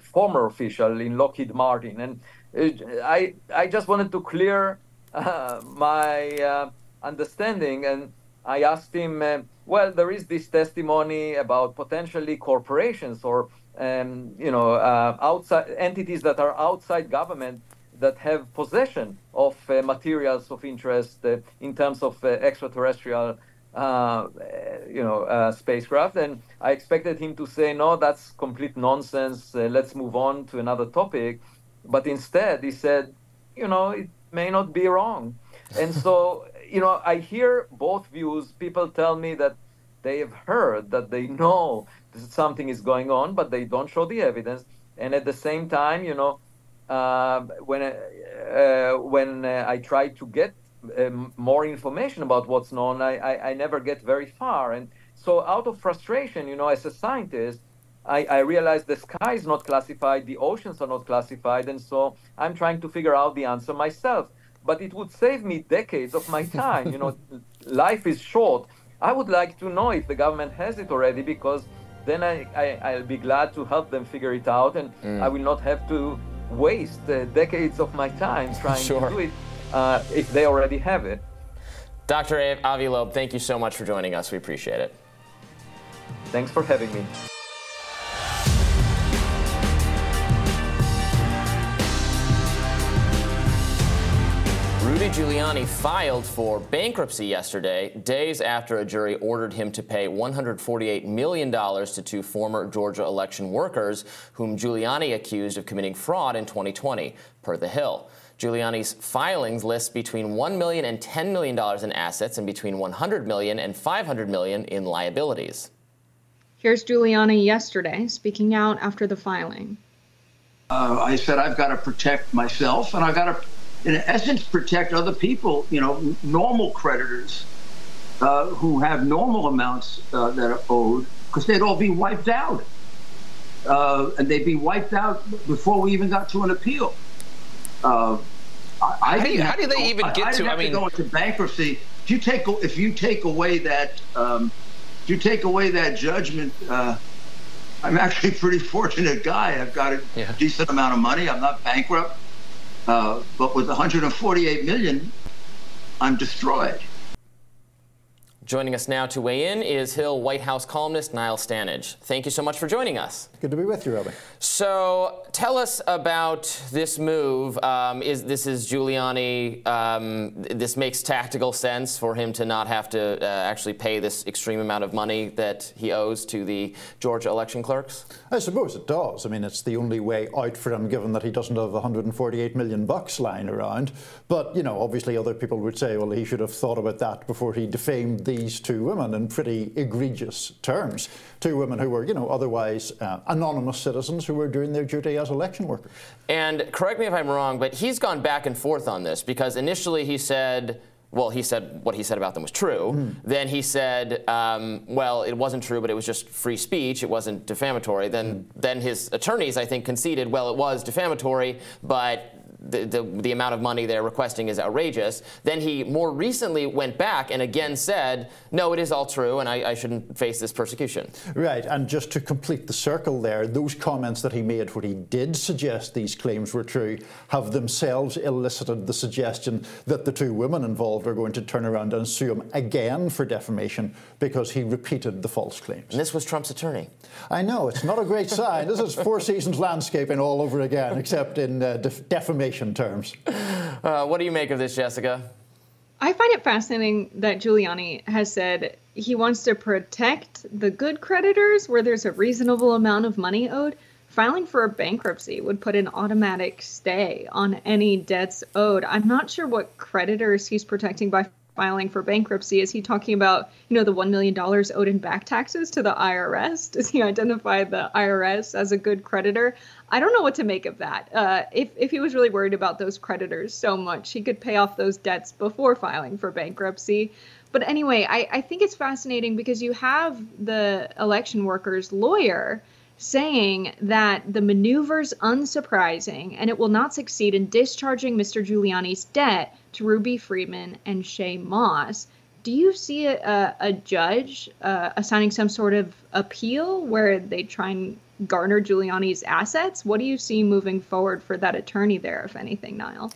S3: former official in Lockheed Martin, and I I just wanted to clear uh, my uh, understanding, and I asked him, uh, well, there is this testimony about potentially corporations or um, you know uh, outside entities that are outside government that have possession of materials of interest in terms of extraterrestrial uh, you know, uh, spacecraft. And I expected him to say, no, that's complete nonsense. Uh, let's move on to another topic. But instead, he said, you know, it may not be wrong. And so, you know, I hear both views. People tell me that they have heard, that they know something is going on, but they don't show the evidence. And at the same time, you know, uh, when uh, when uh, I try to get um, more information about what's known, I, I, I, never get very far. And so, out of frustration, you know, as a scientist, I, I realize the sky is not classified, the oceans are not classified, and so I'm trying to figure out the answer myself. But it would save me decades of my time. you know, life is short. I would like to know if the government has it already, because then I, I, will be glad to help them figure it out, and mm. I will not have to waste uh, decades of my time trying sure. to do it uh, if they already have it.
S1: Dr. Avi Loeb, thank you so much for joining us. We appreciate it.
S3: Thanks for having me.
S1: Rudy Giuliani filed for bankruptcy yesterday, days after a jury ordered him to pay $148 million to two former Georgia election workers whom Giuliani accused of committing fraud in 2020, per The Hill. Giuliani's filings list between $1 million and $10 million in assets and between $100 million and $500 million in liabilities.
S2: Here's Giuliani yesterday speaking out after the filing.
S4: Uh, I said, I've got to protect myself and I've got to, in essence, protect other people, you know, normal creditors uh, who have normal amounts uh, that are owed, because they'd all be wiped out. Uh, and they'd be wiped out before we even got to an appeal. Uh, I,
S1: how, do you, how do they
S4: go,
S1: even get
S4: I,
S1: to?
S4: I
S1: mean,
S4: to go into bankruptcy. If you take if you take away that um, if you take away that judgment, uh, I'm actually a pretty fortunate guy. I've got a yeah. decent amount of money. I'm not bankrupt, uh, but with 148 million, I'm destroyed.
S1: Joining us now to weigh in is Hill White House columnist Niall Stanage. Thank you so much for joining us.
S5: Good to be with you, Robin.
S1: So, tell us about this move. Um, is this is Giuliani? Um, this makes tactical sense for him to not have to uh, actually pay this extreme amount of money that he owes to the Georgia election clerks.
S5: I suppose it does. I mean, it's the only way out for him, given that he doesn't have 148 million bucks lying around. But you know, obviously, other people would say, well, he should have thought about that before he defamed these two women in pretty egregious terms. Two women who were, you know, otherwise uh, anonymous citizens who were doing their duty as election workers.
S1: And correct me if I'm wrong, but he's gone back and forth on this because initially he said, well, he said what he said about them was true. Mm. Then he said, um, well, it wasn't true, but it was just free speech. It wasn't defamatory. Then, mm. then his attorneys, I think, conceded, well, it was defamatory, but the, the, amount of money they're requesting is outrageous. Then he more recently went back and again said, no, it is all true and I, I, shouldn't face this persecution.
S5: Right, and just to complete the circle there, those comments that he made where he did suggest these claims were true have themselves elicited the suggestion that the two women involved are going to turn around and sue him again for defamation because he repeated the false claims.
S1: And this was Trump's attorney.
S5: I know, it's not a great sign. This is Four Seasons landscaping all over again, except in uh, def defamation terms.
S1: Uh, what do you make of this, Jessica?
S2: I find it fascinating that Giuliani has said he wants to protect the good creditors where there's a reasonable amount of money owed. Filing for a bankruptcy would put an automatic stay on any debts owed. I'm not sure what creditors he's protecting by filing for bankruptcy? Is he talking about, you know, the $1 million owed in back taxes to the IRS? Does he identify the IRS as a good creditor? I don't know what to make of that. Uh, if, if he was really worried about those creditors so much, he could pay off those debts before filing for bankruptcy. But anyway, I, I think it's fascinating because you have the election workers' lawyer saying that the maneuver's unsurprising and it will not succeed in discharging Mr. Giuliani's debt to Ruby Freeman and Shaye Moss. Do you see a, a, judge uh, assigning some sort of appeal where they try and garner Giuliani's assets? What do you see moving forward for that attorney there, if anything, Niall?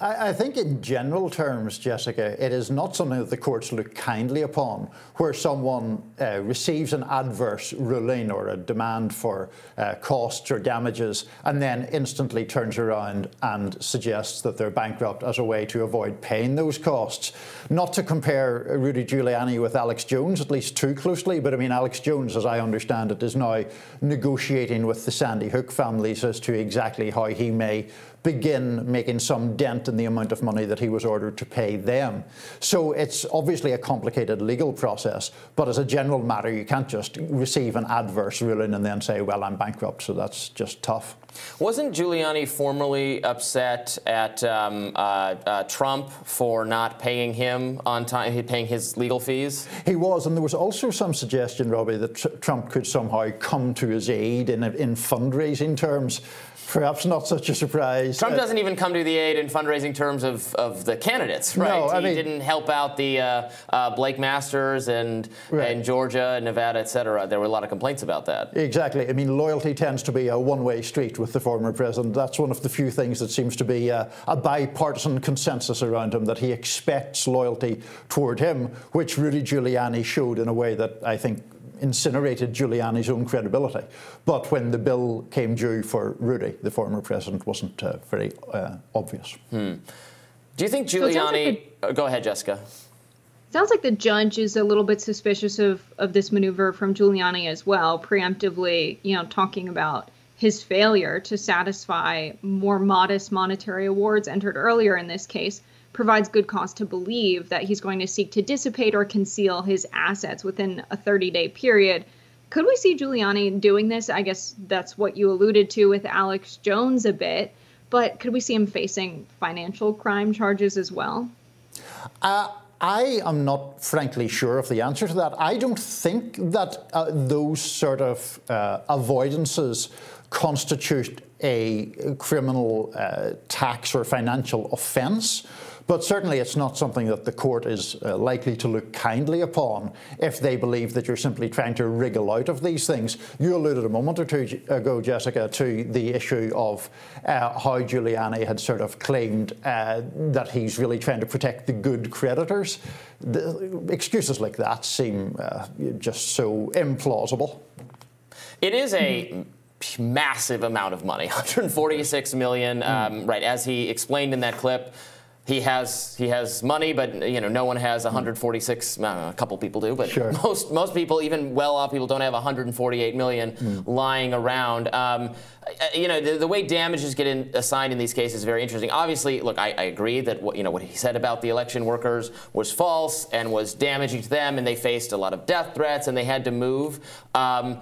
S5: I, I, think, in general terms, Jessica, it is not something that the courts look kindly upon, where someone uh, receives an adverse ruling or a demand for uh, costs or damages and then instantly turns around and suggests that they're bankrupt as a way to avoid paying those costs. Not to compare Rudy Giuliani with Alex Jones, at least too closely, but I mean, Alex Jones, as I understand it, is now negotiating with the Sandy Hook families as to exactly how he may begin making some dent in the amount of money that he was ordered to pay them. So it's obviously a complicated legal process, but as a general matter, you can't just receive an adverse ruling and then say, well, I'm bankrupt, so that's just tough.
S1: Wasn't Giuliani formerly upset at um, uh, uh, Trump for not paying him on time, paying his legal fees?
S5: He was, and there was also some suggestion, Robby, that tr Trump could somehow come to his aid in, in fundraising terms. Perhaps not such a surprise.
S1: Trump doesn't even come to the aid in fundraising terms of, of the candidates, right? No, I he mean, didn't help out the uh, uh, Blake Masters and right. and Georgia, Nevada, et cetera. There were a lot of complaints about that.
S5: Exactly. I mean, loyalty tends to be a one-way street with the former president. That's one of the few things that seems to be uh, a bipartisan consensus around him that he expects loyalty toward him, which Rudy Giuliani showed in a way that I think incinerated Giuliani's own credibility. But when the bill came due for Rudy, the former president, wasn't uh, very uh, obvious.
S1: Hmm. Do you think Giuliani? So like the, uh, go ahead, Jessica.
S2: Sounds like the judge is a little bit suspicious of, of this maneuver from Giuliani as well, preemptively, you know, talking about his failure to satisfy more modest monetary awards entered earlier in this case provides good cause to believe that he's going to seek to dissipate or conceal his assets within a 30 day period. Could we see Giuliani doing this? I guess that's what you alluded to with Alex Jones a bit, but could we see him facing financial crime charges as well?
S5: Uh, I am not frankly sure of the answer to that. I don't think that uh, those sort of uh, avoidances constitute a criminal uh, tax or financial offence. But certainly it's not something that the court is uh, likely to look kindly upon if they believe that you're simply trying to wriggle out of these things. You alluded a moment or two ago, Jessica, to the issue of uh, how Giuliani had sort of claimed uh, that he's really trying to protect the good creditors. The excuses like that seem uh, just so implausible.
S1: It is a massive amount of money 146 million um, right as he explained in that clip he has he has money, but you know no one has 146. Uh, a couple people do, but sure. most most people, even well-off people, don't have 148 million mm. lying around. Um, you know the, the, way damages get in, assigned in these cases is very interesting. Obviously, look, I, I, agree that what you know what he said about the election workers was false and was damaging to them, and they faced a lot of death threats and they had to move. Um,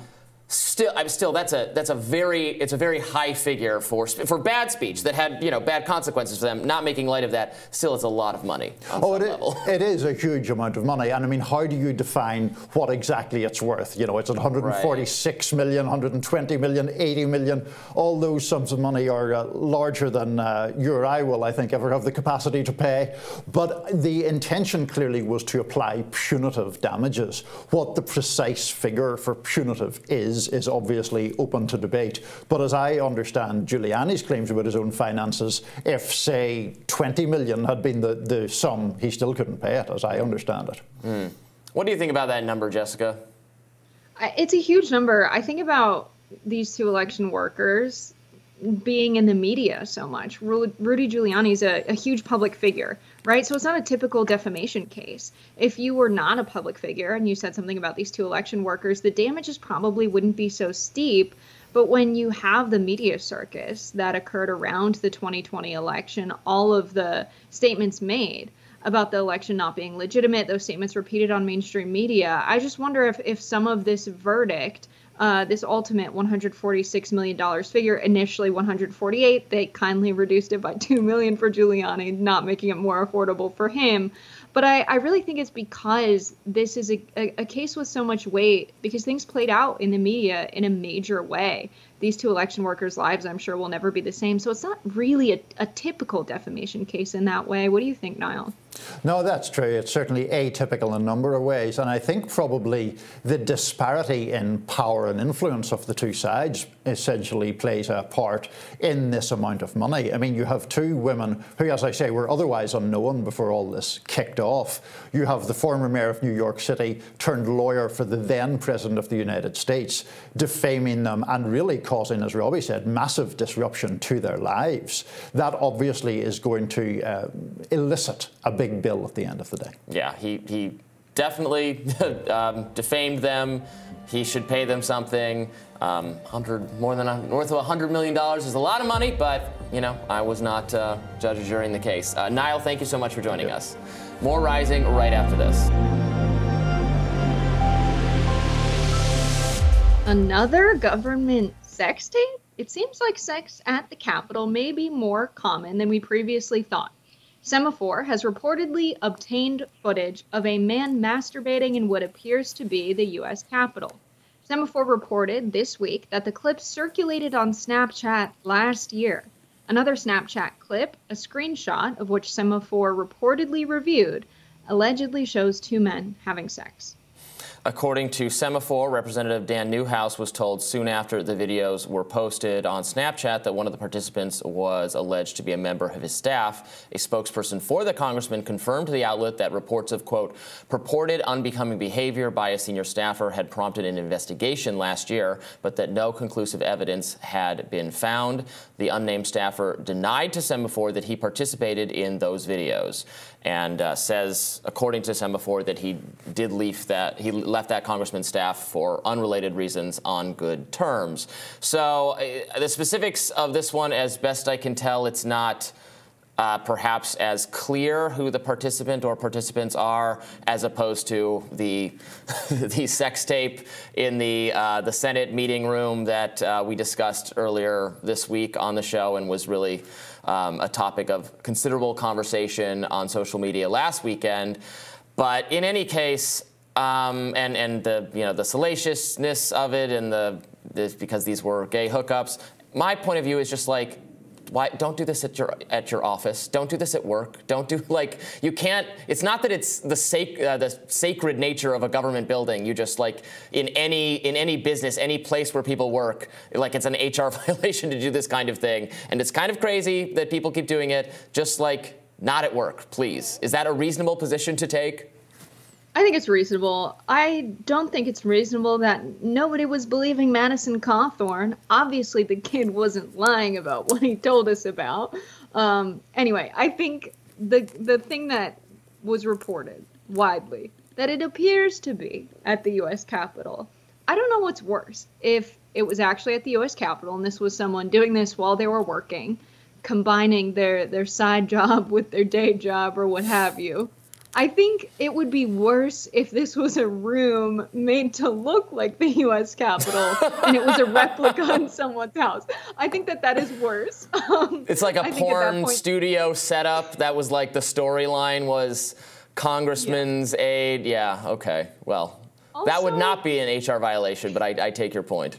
S1: still I'm still that's a that's a very it's a very high figure for for bad speech that had you know bad consequences for them. Not making light of that still it's a lot of money
S5: oh it is, it is, a huge amount of money. And I mean how do you define what exactly it's worth? You know it's 146 right. million, 120 million 80 million? All those sums of money are uh, larger than uh, you or I will I think ever have the capacity to pay. But the intention clearly was to apply punitive damages. What the precise figure for punitive is is, is obviously open to debate. But as I understand Giuliani's claims about his own finances, if, say, 20 million had been the, the sum, he still couldn't pay it, as I understand it.
S1: Mm. What do you think about that number, Jessica?
S2: It's a huge number. I think about these two election workers being in the media so much. Rudy Giuliani is a, a, huge public figure, right? So it's not a typical defamation case. If you were not a public figure and you said something about these two election workers, the damages probably wouldn't be so steep. But when you have the media circus that occurred around the 2020 election, all of the statements made about the election not being legitimate, those statements repeated on mainstream media, I just wonder if, if some of this verdict uh, this ultimate 146 million dollars figure initially 148 they kindly reduced it by 2 million for giuliani not making it more affordable for him. But i, I really think it's because this is a, a, a case with so much weight because things played out in the media in a major way these two election workers' lives, I'm sure, will never be the same. So it's not really a, a typical defamation case in that way. What do you think, Niall?
S5: No, that's true. It's certainly atypical in a number of ways. And I think probably the disparity in power and influence of the two sides essentially plays a part in this amount of money. I mean, you have two women who, as I say, were otherwise unknown before all this kicked off. You have the former mayor of New York City turned lawyer for the then president of the United States, defaming them and really causing, as Robby said, massive disruption to their lives. That obviously is going to uh, elicit a big bill at the end of the day.
S1: Yeah, he, he definitely um, defamed them. He should pay them something. Um, hundred more than a, north of hundred million dollars is a lot of money, but you know I was not uh, judge or jury in the case. Uh, Niall, thank you so much for joining us. More rising right after this.
S2: Another government sex tape? It seems like sex at the Capitol may be more common than we previously thought. Semafor has reportedly obtained footage of a man masturbating in what appears to be the U.S. Capitol. Semafor reported this week that the clip circulated on Snapchat last year. Another Snapchat clip, a screenshot of which Semafor reportedly reviewed, allegedly shows two men having sex.
S1: According to Semafor, Representative Dan Newhouse was told soon after the videos were posted on Snapchat that one of the participants was alleged to be a member of his staff. A spokesperson for the congressman confirmed to the outlet that reports of, quote, purported unbecoming behavior by a senior staffer had prompted an investigation last year, but that no conclusive evidence had been found. The unnamed staffer denied to Semafor that he participated in those videos and uh, says, according to Semafor, that he did leave that he left that congressman's staff for unrelated reasons on good terms. So uh, the specifics of this one, as best I can tell, it's not. Uh, perhaps as clear who the participant or participants are, as opposed to the the sex tape in the uh, the Senate meeting room that uh, we discussed earlier this week on the show, and was really um, a topic of considerable conversation on social media last weekend. But in any case, um, and and the you know the salaciousness of it, and the this, because these were gay hookups. My point of view is just like why don't do this at your at your office. Don't do this at work. Don't do like you can't it's not that it's the sac, uh, the sacred nature of a government building. You just like in any in any business any place where people work like it's an hr violation to do this kind of thing. And it's kind of crazy that people keep doing it. Just like not at work please. Is that a reasonable position to take
S2: I think it's reasonable. I don't think it's reasonable that nobody was believing Madison Cawthorn. Obviously, the kid wasn't lying about what he told us about. Um, anyway, I think the the thing that was reported widely that it appears to be at the U.S. Capitol. I don't know what's worse if it was actually at the U.S. Capitol and this was someone doing this while they were working, combining their their side job with their day job or what have you I think it would be worse if this was a room made to look like the U.S. Capitol and it was a replica in someone's house. I think that that is worse.
S1: Um, it's like a porn point, studio setup. That was like the storyline was congressman's yeah. aide. Yeah. Okay. Well, also, that would not be an HR violation, but I, I take your point.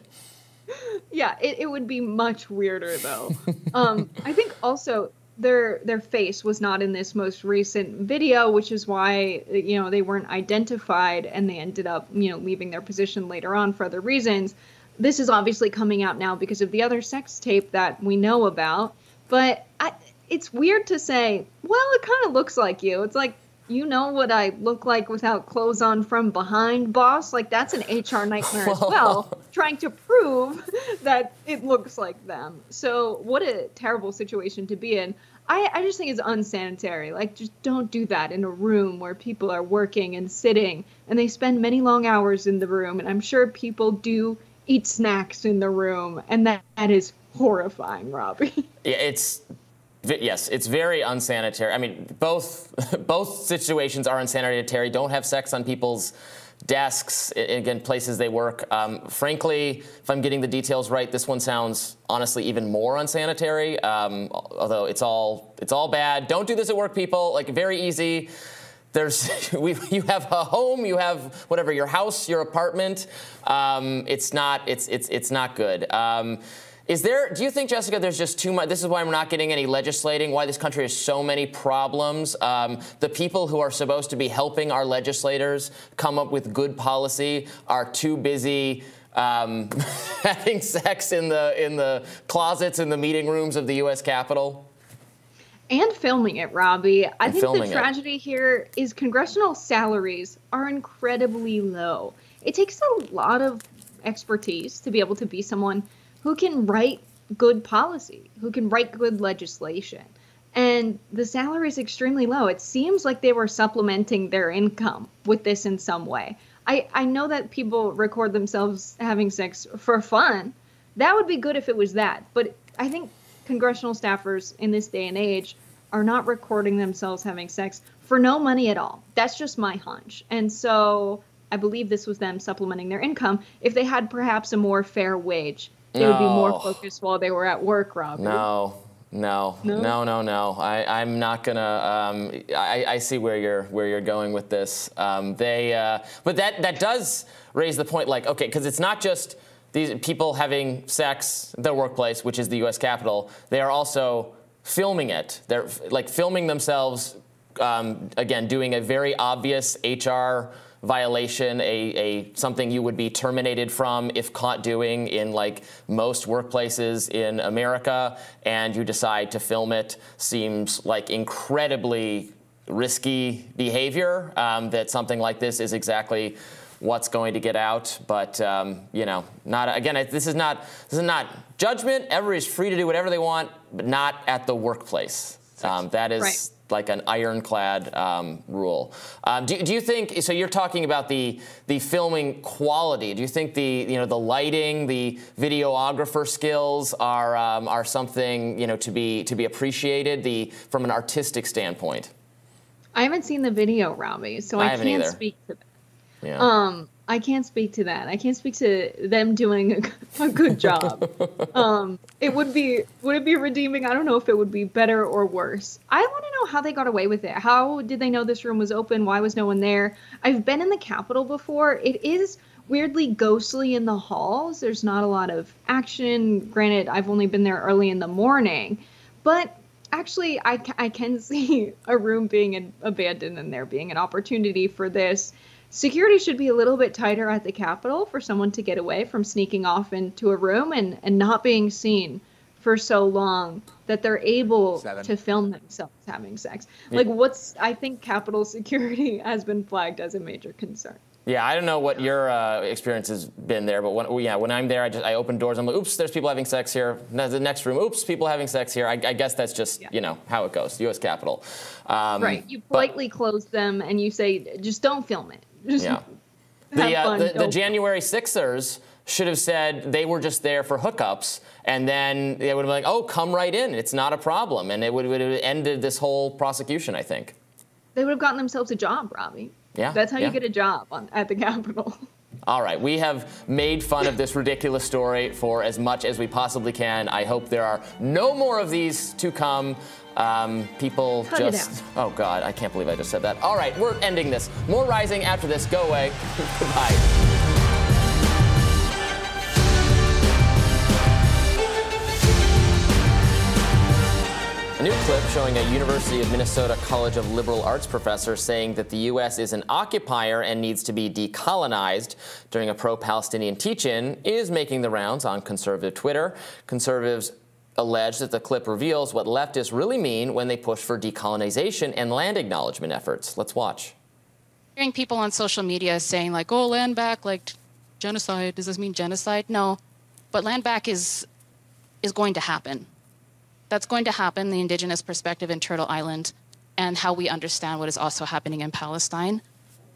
S2: Yeah, it, it would be much weirder though. um, I think also their their face was not in this most recent video, which is why you know they weren't identified and they ended up you know leaving their position later on for other reasons. This is obviously coming out now because of the other sex tape that we know about, but I, it's weird to say. Well, it kind of looks like you. It's like you know what I look like without clothes on from behind, boss? Like, that's an HR nightmare as well, trying to prove that it looks like them. So, what a terrible situation to be in. I, I just think it's unsanitary. Like, just don't do that in a room where people are working and sitting, and they spend many long hours in the room. And I'm sure people do eat snacks in the room, and that, that is horrifying, Robby.
S1: Yeah, it's Yes, it's very unsanitary. I mean, both both situations are unsanitary. Don't have sex on people's desks, again, places they work. Um, frankly, if I'm getting the details right, this one sounds honestly even more unsanitary. Um, although it's all it's all bad. Don't do this at work, people. Like very easy. there's we, you have a home, you have whatever your house, your apartment. Um, it's not it's it's it's not good. Is there? Do you think, Jessica? There's just too much. This is why we're not getting any legislating. Why this country has so many problems. Um, the people who are supposed to be helping our legislators come up with good policy are too busy. Um, having sex in the in the closets in the meeting rooms of the U.S. Capitol
S2: and filming it, Robby. I
S1: And
S2: think the
S1: filming it.
S2: tragedy here is congressional salaries are incredibly low. It takes a lot of expertise to be able to be someone who can write good policy, who can write good legislation. And the salary is extremely low. It seems like they were supplementing their income with this in some way. I, I know that people record themselves having sex for fun. That would be good if it was that. But I think congressional staffers in this day and age are not recording themselves having sex for no money at all. That's just my hunch. And so I believe this was them supplementing their income. If they had perhaps a more fair wage, they would be more focused while they were at work, Rob.
S1: No, no,
S2: No?
S1: no, no, no. I, I'm not gonna. Um, I, I see where you're where you're going with this. Um, they, uh, but that that does raise the point. Like, okay, because it's not just these people having sex their workplace, which is the U.S. Capitol. They are also filming it. They're like filming themselves. Um, again, doing a very obvious HR violation, a, a something you would be terminated from if caught doing in like most workplaces in America, and you decide to film it, seems like incredibly risky behavior. Um, that something like this is exactly what's going to get out. But um, you know, not again. This is not this is not judgment. Everybody's free to do whatever they want, but not at the workplace. Um, that is
S2: Right.
S1: Like an ironclad um, rule. Um, do, do you think? So you're talking about the the filming quality. Do you think the you know the lighting, the videographer skills are um, are something you know to be to be appreciated? The from an artistic standpoint.
S2: I haven't seen the video, Robby, so
S1: I
S2: I, can't
S1: either.
S2: speak to that.
S1: Yeah.
S2: Um, I can't speak to that. I can't speak to them doing a, a good job. um, it would be would it be redeeming? I don't know if it would be better or worse. I want to know how they got away with it. How did they know this room was open? Why was no one there? I've been in the Capitol before. It is weirdly ghostly in the halls. There's not a lot of action. Granted, I've only been there early in the morning, but actually I, I can see a room being an- abandoned and there being an opportunity for this security should be a little bit tighter at the capitol for someone to get away from sneaking off into a room and, and not being seen for so long that they're able
S6: Seven.
S2: to film themselves having sex like what's i think capitol security has been flagged as a major concern
S1: Yeah, I don't know what your uh, experience has been there, but when, well, yeah, when I'm there, I just I open doors. I'm like, oops, there's people having sex here. No, The next room, oops, people having sex here. I, I guess that's just
S2: Yeah.
S1: you know how it goes. U.S. Capitol. Um,
S2: right you
S1: but-
S2: politely close them and you say just don't film it just
S1: Yeah. The, uh, the, the January Sixers should have said they were just there for hookups, and then they would have been like, "Oh, come right in. It's not a problem," and it would, would have ended this whole prosecution. I think.
S2: they would have gotten themselves a job, Robby.
S1: Yeah,
S2: That's how
S1: yeah.
S2: you get a job on, at the Capitol.
S1: All right, we have made fun of this ridiculous story for as much as we possibly can. I hope there are no more of these to come. Um, people
S2: Cut
S1: just. Oh, God, I can't believe I just said that. All right, we're ending this. More rising after this. Go away. Goodbye. A new clip showing a University of Minnesota College of Liberal Arts professor saying that the U.S. is an occupier and needs to be decolonized during a pro Palestinian teach in is making the rounds on conservative Twitter. Conservatives allege that the clip reveals what leftists really mean when they push for decolonization and land acknowledgement efforts. Let's watch.
S7: hearing people on social media saying like, "Oh, land back, like genocide." Does this mean genocide? No, but land back is is going to happen. That's going to happen. The indigenous perspective in Turtle Island, and how we understand what is also happening in Palestine.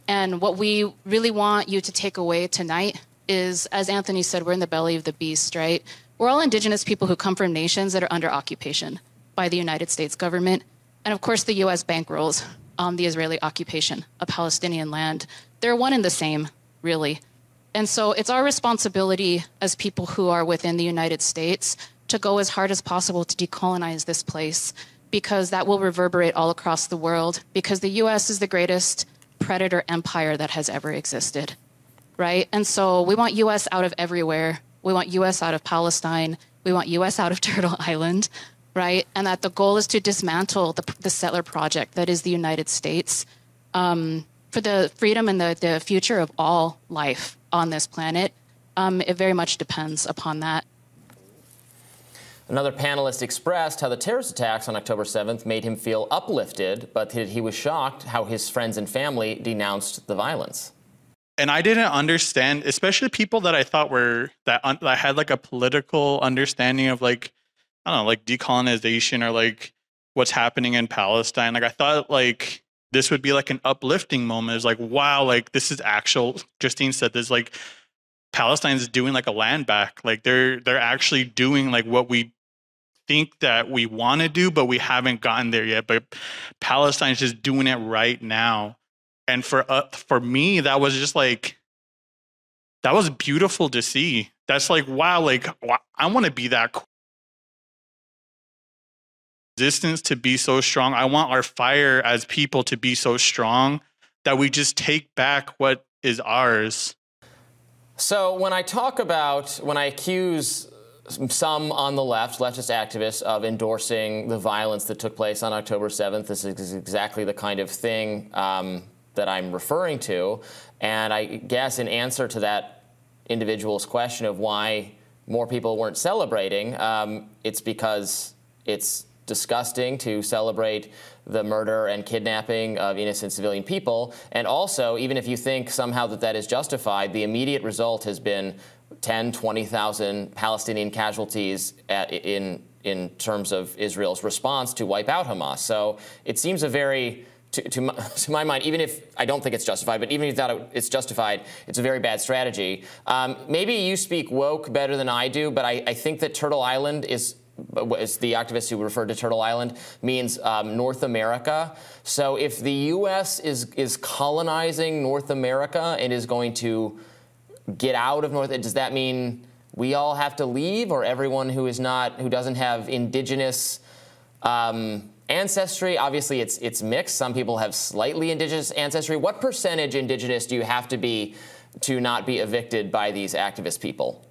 S7: And what we really want you to take away tonight is, as Anthony said, we're in the belly of the beast, right? We're all indigenous people who come from nations that are under occupation by the United States government. And of course, the US bankrolls um, the Israeli occupation of Palestinian land. They're one and the same, really. And so it's our responsibility as people who are within the United States to go as hard as possible to decolonize this place. because that will reverberate all across the world because the US is the greatest predator empire that has ever existed. Right? And so we want US out of everywhere. We want US out of Palestine. We want US out of Turtle Island, right? And that the goal is to dismantle the, the settler project that is the United States um, for the freedom and the, the future of all life on this planet. Um, it very much depends upon that.
S1: Another panelist expressed how the terrorist attacks on October 7th made him feel uplifted, but that he was shocked how his friends and family denounced the violence.
S6: And I didn't understand, especially people that I thought were that, un, that had like a political understanding of like I don't know, like decolonization or like what's happening in Palestine. Like I thought like this would be like an uplifting moment. It's like wow, like this is actual. Justine said this like Palestine's doing like a land back. Like they're they're actually doing like what we think that we want to do, but we haven't gotten there yet. But Palestine's just doing it right now. And for uh, for me, that was just like that was beautiful to see. That's like wow, like I want to be that resistance to be so strong. I want our fire as people to be so strong that we just take back what is ours.
S1: So when I talk about when I accuse some on the left, leftist activists, of endorsing the violence that took place on October 7th. This is exactly the kind of thing um, that I'm referring to. And I guess in answer to that individual's question of why more people weren't celebrating, um, it's because it's disgusting to celebrate the murder and kidnapping of innocent civilian people. And also, even if you think somehow that that is justified, the immediate result has been 10, 20,000 Palestinian casualties at, in in terms of Israel's response to wipe out Hamas. So it seems a very to, my, to, my, mind, even if I don't think it's justified, but even if that it's justified, it's a very bad strategy. Um, maybe you speak woke better than I do, but I, I think that Turtle Island is is the activists who referred to Turtle Island means um, North America. So if the U.S. is is colonizing North America and is going to get out of North? Does that mean we all have to leave, or everyone who is not, who doesn't have indigenous um, ancestry? Obviously, it's it's mixed. Some people have slightly indigenous ancestry. What percentage indigenous do you have to be to not be evicted by these activist people?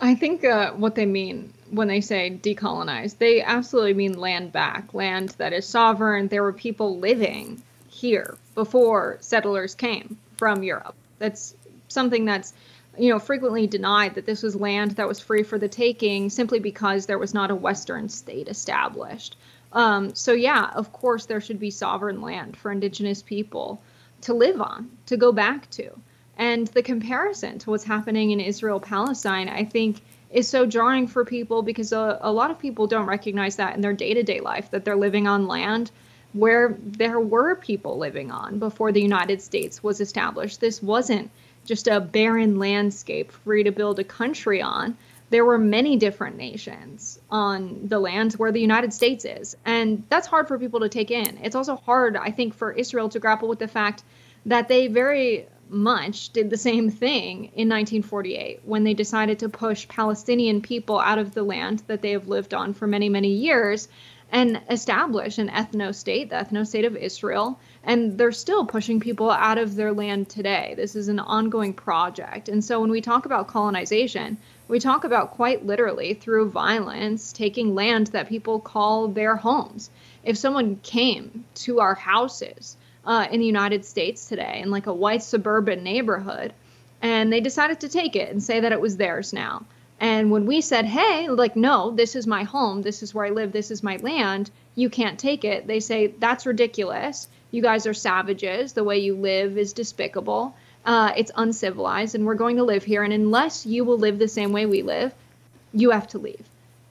S2: I think uh, what they mean when they say decolonize, they absolutely mean land back, land that is sovereign. There were people living here before settlers came from Europe. That's something that's you know frequently denied that this was land that was free for the taking simply because there was not a western state established um, so yeah of course there should be sovereign land for indigenous people to live on to go back to and the comparison to what's happening in israel palestine i think is so jarring for people because a, a lot of people don't recognize that in their day-to-day life that they're living on land where there were people living on before the united states was established this wasn't just a barren landscape free to build a country on. There were many different nations on the lands where the United States is. And that's hard for people to take in. It's also hard, I think, for Israel to grapple with the fact that they very much did the same thing in 1948 when they decided to push Palestinian people out of the land that they have lived on for many, many years and establish an ethno state, the ethno state of Israel. And they're still pushing people out of their land today. This is an ongoing project. And so when we talk about colonization, we talk about quite literally through violence taking land that people call their homes. If someone came to our houses uh, in the United States today in like a white suburban neighborhood, and they decided to take it and say that it was theirs now, and when we said, hey, like, no, this is my home, this is where I live, this is my land, you can't take it, they say, that's ridiculous. You guys are savages. The way you live is despicable. Uh, it's uncivilized, and we're going to live here. And unless you will live the same way we live, you have to leave.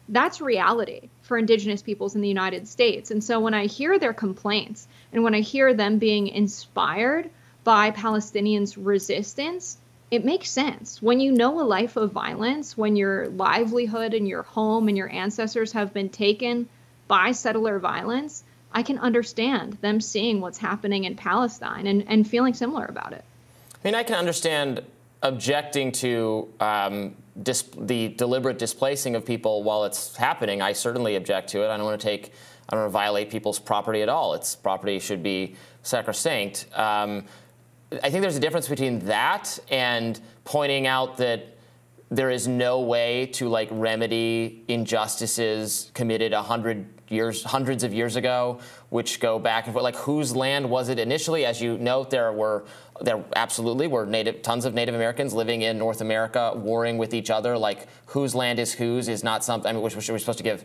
S2: That's reality for Indigenous peoples in the United States. And so when I hear their complaints and when I hear them being inspired by Palestinians' resistance, it makes sense. When you know a life of violence, when your livelihood and your home and your ancestors have been taken by settler violence, I can understand them seeing what's happening in Palestine and, and feeling similar about it.
S1: I mean, I can understand objecting to um, the deliberate displacing of people while it's happening, I certainly object to it. I don't want to take, I don't want to violate people's property at all. Its property should be sacrosanct. Um, I think there's a difference between that and pointing out that there is no way to like remedy injustices committed a hundred years, hundreds of years ago, which go back and forth. Like whose land was it initially? As you note, there were there absolutely were native tons of Native Americans living in North America, warring with each other. Like whose land is whose is not something. I mean, which we're supposed to give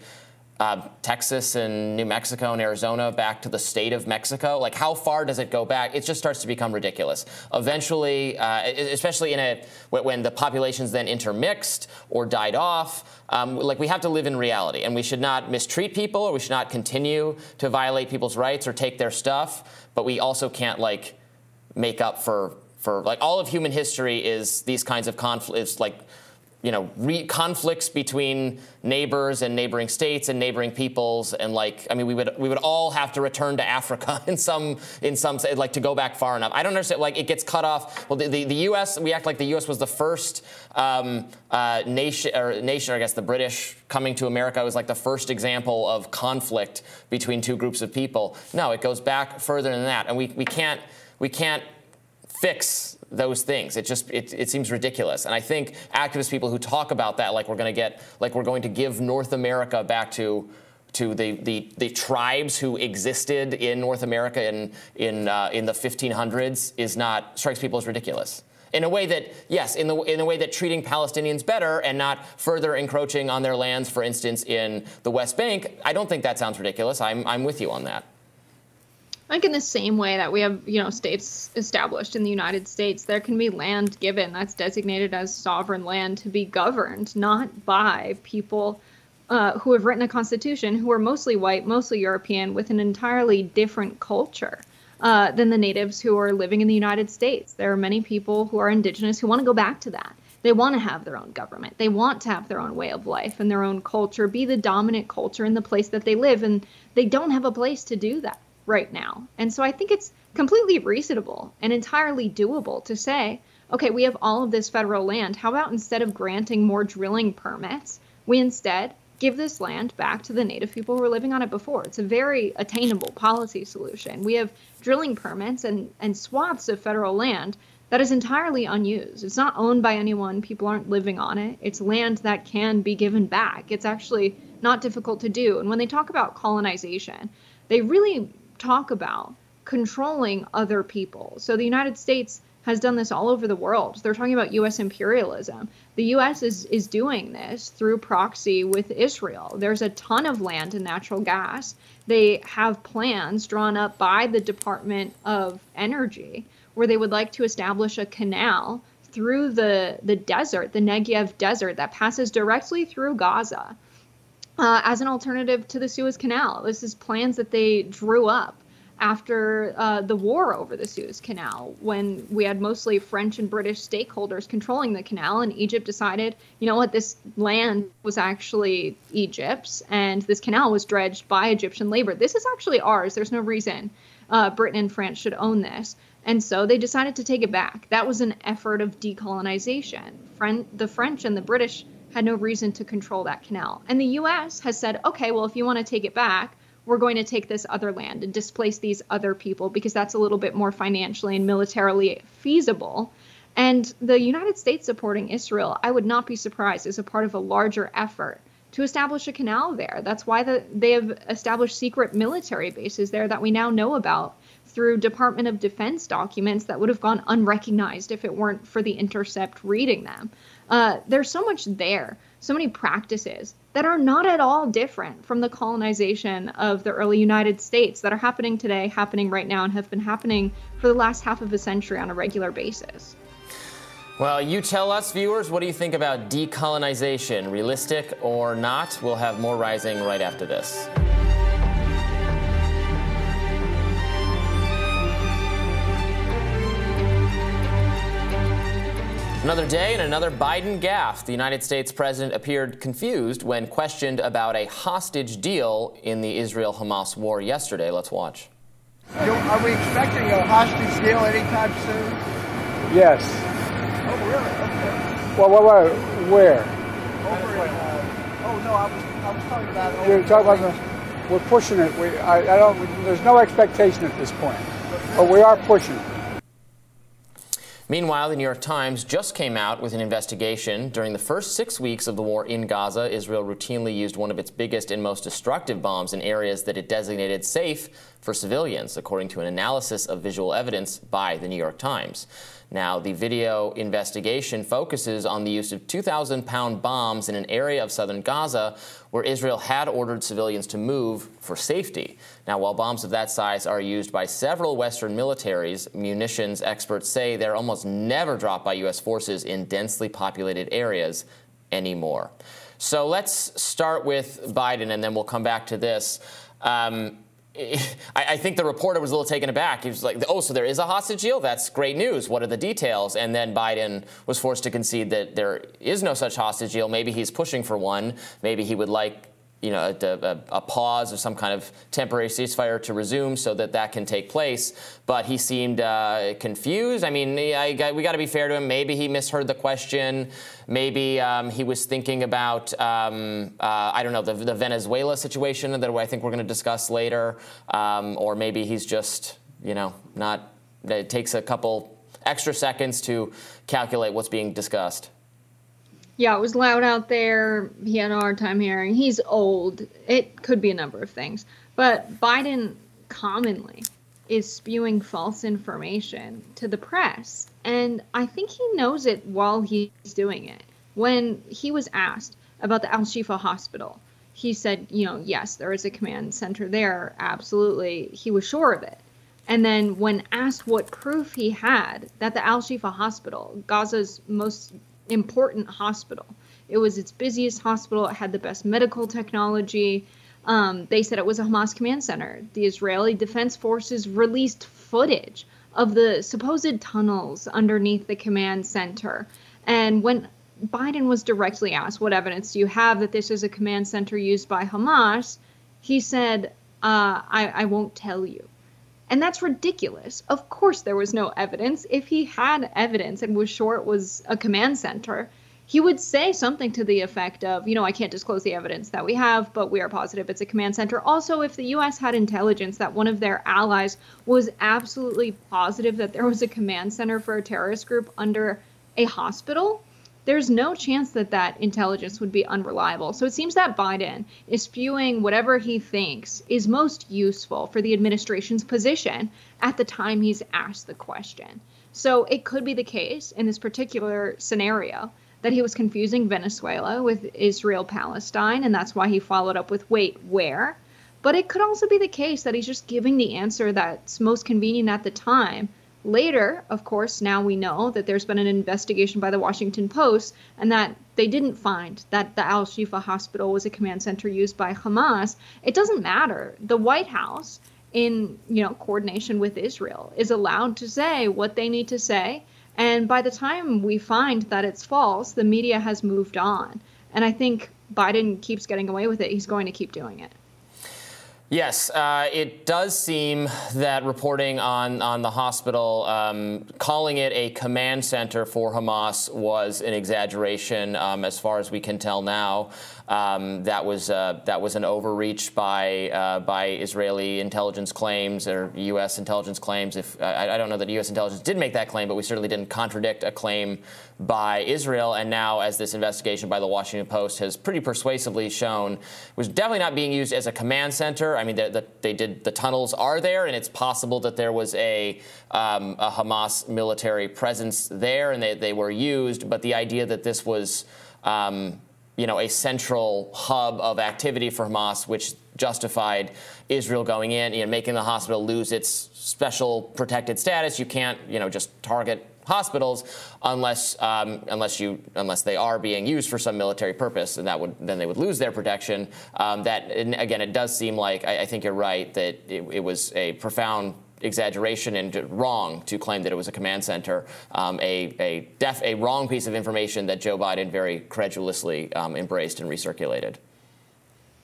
S1: uh, Texas and New Mexico and Arizona back to the state of Mexico? Like, how far does it go back? It just starts to become ridiculous. Eventually, uh, especially in a when the populations then intermixed or died off, um, like we have to live in reality, and we should not mistreat people, or we should not continue to violate people's rights or take their stuff. But we also can't like make up for for like all of human history is these kinds of conflicts, like you know, re- conflicts between neighbors and neighboring states and neighboring peoples, and like, I mean, we would we would all have to return to Africa in some in some like to go back far enough. I don't understand. Like, it gets cut off. Well, the, the, the U.S. we act like the U.S. was the first um, uh, nation or nation, or I guess the British coming to America was like the first example of conflict between two groups of people. No, it goes back further than that, and we we can't we can't fix those things. It just it, it seems ridiculous. And I think activist people who talk about that, like we're going to get, like we're going to give North America back to to the, the, the tribes who existed in North America in in uh, in the 1500s, is not strikes people as ridiculous. In a way that, yes, in the in a way that treating Palestinians better and not further encroaching on their lands, for instance, in the West Bank, I don't think that sounds ridiculous. I'm I'm with you on that
S2: like in the same way that we have you know states established in the united states there can be land given that's designated as sovereign land to be governed not by people uh, who have written a constitution who are mostly white mostly european with an entirely different culture uh, than the natives who are living in the united states there are many people who are indigenous who want to go back to that they want to have their own government. They want to have their own way of life and their own culture, be the dominant culture in the place that they live. And they don't have a place to do that right now. And so I think it's completely reasonable and entirely doable to say, okay, we have all of this federal land. How about instead of granting more drilling permits, we instead give this land back to the native people who were living on it before? It's a very attainable policy solution. We have drilling permits and, and swaths of federal land that is entirely unused. It's not owned by anyone, people aren't living on it. It's land that can be given back. It's actually not difficult to do. And when they talk about colonization, they really talk about controlling other people. So the United States has done this all over the world. They're talking about US imperialism. The US is is doing this through proxy with Israel. There's a ton of land and natural gas. They have plans drawn up by the Department of Energy where they would like to establish a canal through the the desert, the Negev desert that passes directly through Gaza uh, as an alternative to the Suez Canal. This is plans that they drew up after uh, the war over the Suez Canal, when we had mostly French and British stakeholders controlling the canal, and Egypt decided, you know what, this land was actually Egypt's, and this canal was dredged by Egyptian labor. This is actually ours. There's no reason uh, Britain and France should own this. And so they decided to take it back. That was an effort of decolonization. Fren- the French and the British had no reason to control that canal. And the US has said, okay, well, if you want to take it back, we're going to take this other land and displace these other people because that's a little bit more financially and militarily feasible. And the United States supporting Israel, I would not be surprised, is a part of a larger effort to establish a canal there. That's why the, they have established secret military bases there that we now know about through Department of Defense documents that would have gone unrecognized if it weren't for the Intercept reading them. Uh, there's so much there, so many practices that are not at all different from the colonization of the early United States that are happening today, happening right now, and have been happening for the last half of a century on a regular basis.
S1: Well, you tell us, viewers, what do you think about decolonization? Realistic or not? We'll have more rising right after this. Another day and another Biden gaffe. The United States president appeared confused when questioned about a hostage deal in the Israel Hamas war yesterday. Let's watch.
S8: Are we expecting a hostage deal anytime soon?
S9: Yes.
S8: Oh, really? Okay.
S9: Well, well, well
S8: where?
S9: Over in, uh, oh no, I was, I was talking about.
S8: You're talking about the, we're pushing it. We, I, I don't. There's no expectation at this point, but we are pushing it.
S1: Meanwhile, the New York Times just came out with an investigation. During the first six weeks of the war in Gaza, Israel routinely used one of its biggest and most destructive bombs in areas that it designated safe for civilians, according to an analysis of visual evidence by the New York Times. Now, the video investigation focuses on the use of 2,000 pound bombs in an area of southern Gaza where Israel had ordered civilians to move for safety. Now, while bombs of that size are used by several Western militaries, munitions experts say they're almost never dropped by U.S. forces in densely populated areas anymore. So let's start with Biden, and then we'll come back to this. Um, I, think the reporter was a little taken aback. He was like, "Oh, so there is a hostage deal? That's great news. What are the details?" And then Biden was forced to concede that there is no such hostage deal. Maybe he's pushing for one. Maybe he would like you know, a, a, a, pause or some kind of temporary ceasefire to resume so that that can take place. But he seemed uh, confused. I mean, I, I, we got to be fair to him. Maybe he misheard the question. Maybe um, he was thinking about, um, uh, I don't know, the, the, Venezuela situation that I think we're going to discuss later. Um, or maybe he's just, you know, not, it takes a couple extra seconds to calculate what's being discussed.
S2: Yeah, it was loud out there. He had a hard time hearing. He's old. It could be a number of things. But Biden commonly is spewing false information to the press. And I think he knows it while he's doing it. When he was asked about the Al Shifa hospital, he said, you know, yes, there is a command center there. Absolutely. He was sure of it. And then, when asked what proof he had that the Al Shifa hospital, Gaza's most important hospital. It was its busiest hospital. It had the best medical technology. Um, they said it was a Hamas command center. The Israeli Defense Forces released footage of the supposed tunnels underneath the command center. And when Biden was directly asked, What evidence do you have that this is a command center used by Hamas? He said, uh, I, I won't tell you. And that's ridiculous. Of course, there was no evidence. If he had evidence and was sure it was a command center, he would say something to the effect of, you know, I can't disclose the evidence that we have, but we are positive it's a command center. Also, if the U.S. had intelligence that one of their allies was absolutely positive that there was a command center for a terrorist group under a hospital, there's no chance that that intelligence would be unreliable. So it seems that Biden is spewing whatever he thinks is most useful for the administration's position at the time he's asked the question. So it could be the case in this particular scenario that he was confusing Venezuela with Israel Palestine, and that's why he followed up with, wait, where? But it could also be the case that he's just giving the answer that's most convenient at the time Later, of course, now we know that there's been an investigation by the Washington Post and that they didn't find that the Al Shifa hospital was a command center used by Hamas. It doesn't matter. The White House, in you know coordination with Israel, is allowed to say what they need to say. And by the time we find that it's false, the media has moved on. And I think Biden keeps getting away with it. He's going to keep doing it.
S1: Yes, uh, it does seem that reporting on, on the hospital, um, calling it a command center for Hamas, was an exaggeration um, as far as we can tell now. Um, that was uh, that was an overreach by uh, by Israeli intelligence claims or U.S. intelligence claims. If I, I, don't know that U.S. intelligence did make that claim, but we certainly didn't contradict a claim by Israel. And now, as this investigation by the Washington Post has pretty persuasively shown, was definitely not being used as a command center. I mean, the, the, they did the tunnels are there, and it's possible that there was a, um, a Hamas military presence there, and they, they were used. But the idea that this was um, you know, a central hub of activity for Hamas, which justified Israel going in, you know, making the hospital lose its special protected status. You can't, you know, just target hospitals unless um, unless you unless they are being used for some military purpose, and that would then they would lose their protection. Um, that again, it does seem like I, I think you're right that it, it was a profound exaggeration and wrong to claim that it was a command center, um, a, a, def, a wrong piece of information that Joe Biden very credulously um, embraced and recirculated.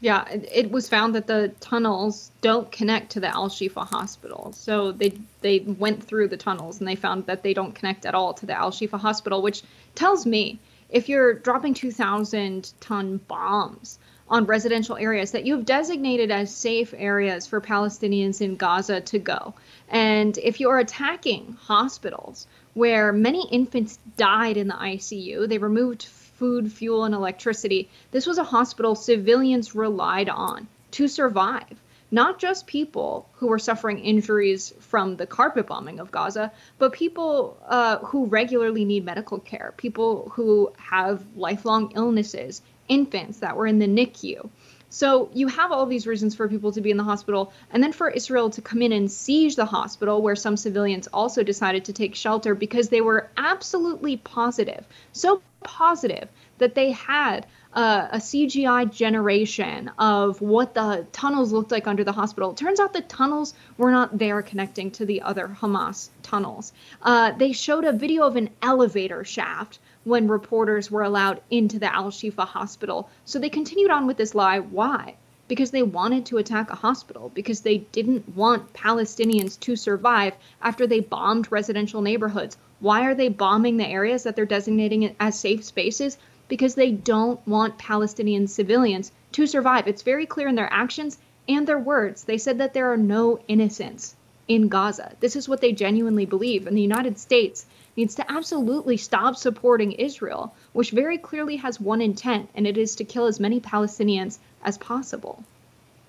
S2: Yeah, it was found that the tunnels don't connect to the Al Shifa hospital. So they they went through the tunnels and they found that they don't connect at all to the Al Shifa hospital, which tells me if you're dropping 2,000 ton bombs on residential areas that you've designated as safe areas for Palestinians in Gaza to go, and if you're attacking hospitals where many infants died in the ICU, they removed food, fuel, and electricity. This was a hospital civilians relied on to survive. Not just people who were suffering injuries from the carpet bombing of Gaza, but people uh, who regularly need medical care, people who have lifelong illnesses, infants that were in the NICU. So you have all these reasons for people to be in the hospital, and then for Israel to come in and siege the hospital, where some civilians also decided to take shelter because they were absolutely positive, so positive that they had uh, a CGI generation of what the tunnels looked like under the hospital. It turns out the tunnels were not there connecting to the other Hamas tunnels. Uh, they showed a video of an elevator shaft when reporters were allowed into the Al Shifa hospital. So they continued on with this lie. Why? Because they wanted to attack a hospital, because they didn't want Palestinians to survive after they bombed residential neighborhoods. Why are they bombing the areas that they're designating as safe spaces? Because they don't want Palestinian civilians to survive. It's very clear in their actions and their words. They said that there are no innocents in Gaza. This is what they genuinely believe. And the United States needs to absolutely stop supporting Israel, which very clearly has one intent, and it is to kill as many Palestinians as possible.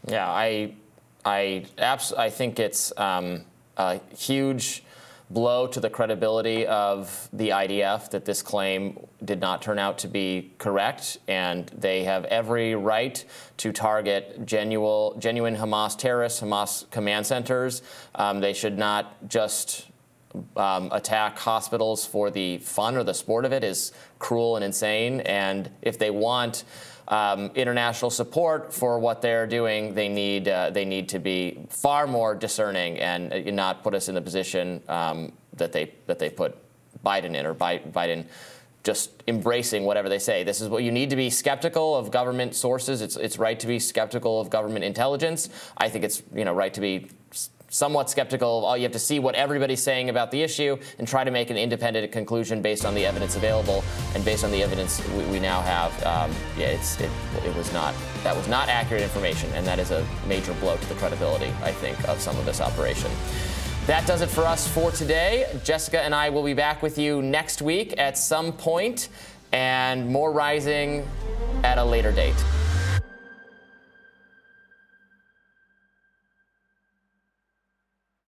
S1: Yeah, I, I, abs- I think it's um, a huge blow to the credibility of the IDF that this claim did not turn out to be correct, and they have every right to target genuine, genuine Hamas terrorists, Hamas command centers. Um, they should not just um, attack hospitals for the fun or the sport of it is cruel and insane. And if they want um, international support for what they're doing, they need uh, they need to be far more discerning and uh, not put us in the position um, that they that they put Biden in or Biden just embracing whatever they say. This is what you need to be skeptical of government sources. It's it's right to be skeptical of government intelligence. I think it's you know right to be somewhat skeptical. All you have to see what everybody's saying about the issue and try to make an independent conclusion based on the evidence available and based on the evidence we, we now have. Um, yeah, it's it, it was not that was not accurate information, and that is a major blow to the credibility I think of some of this operation. That does it for us for today. Jessica and I will be back with you next week at some point, and more rising at a later date.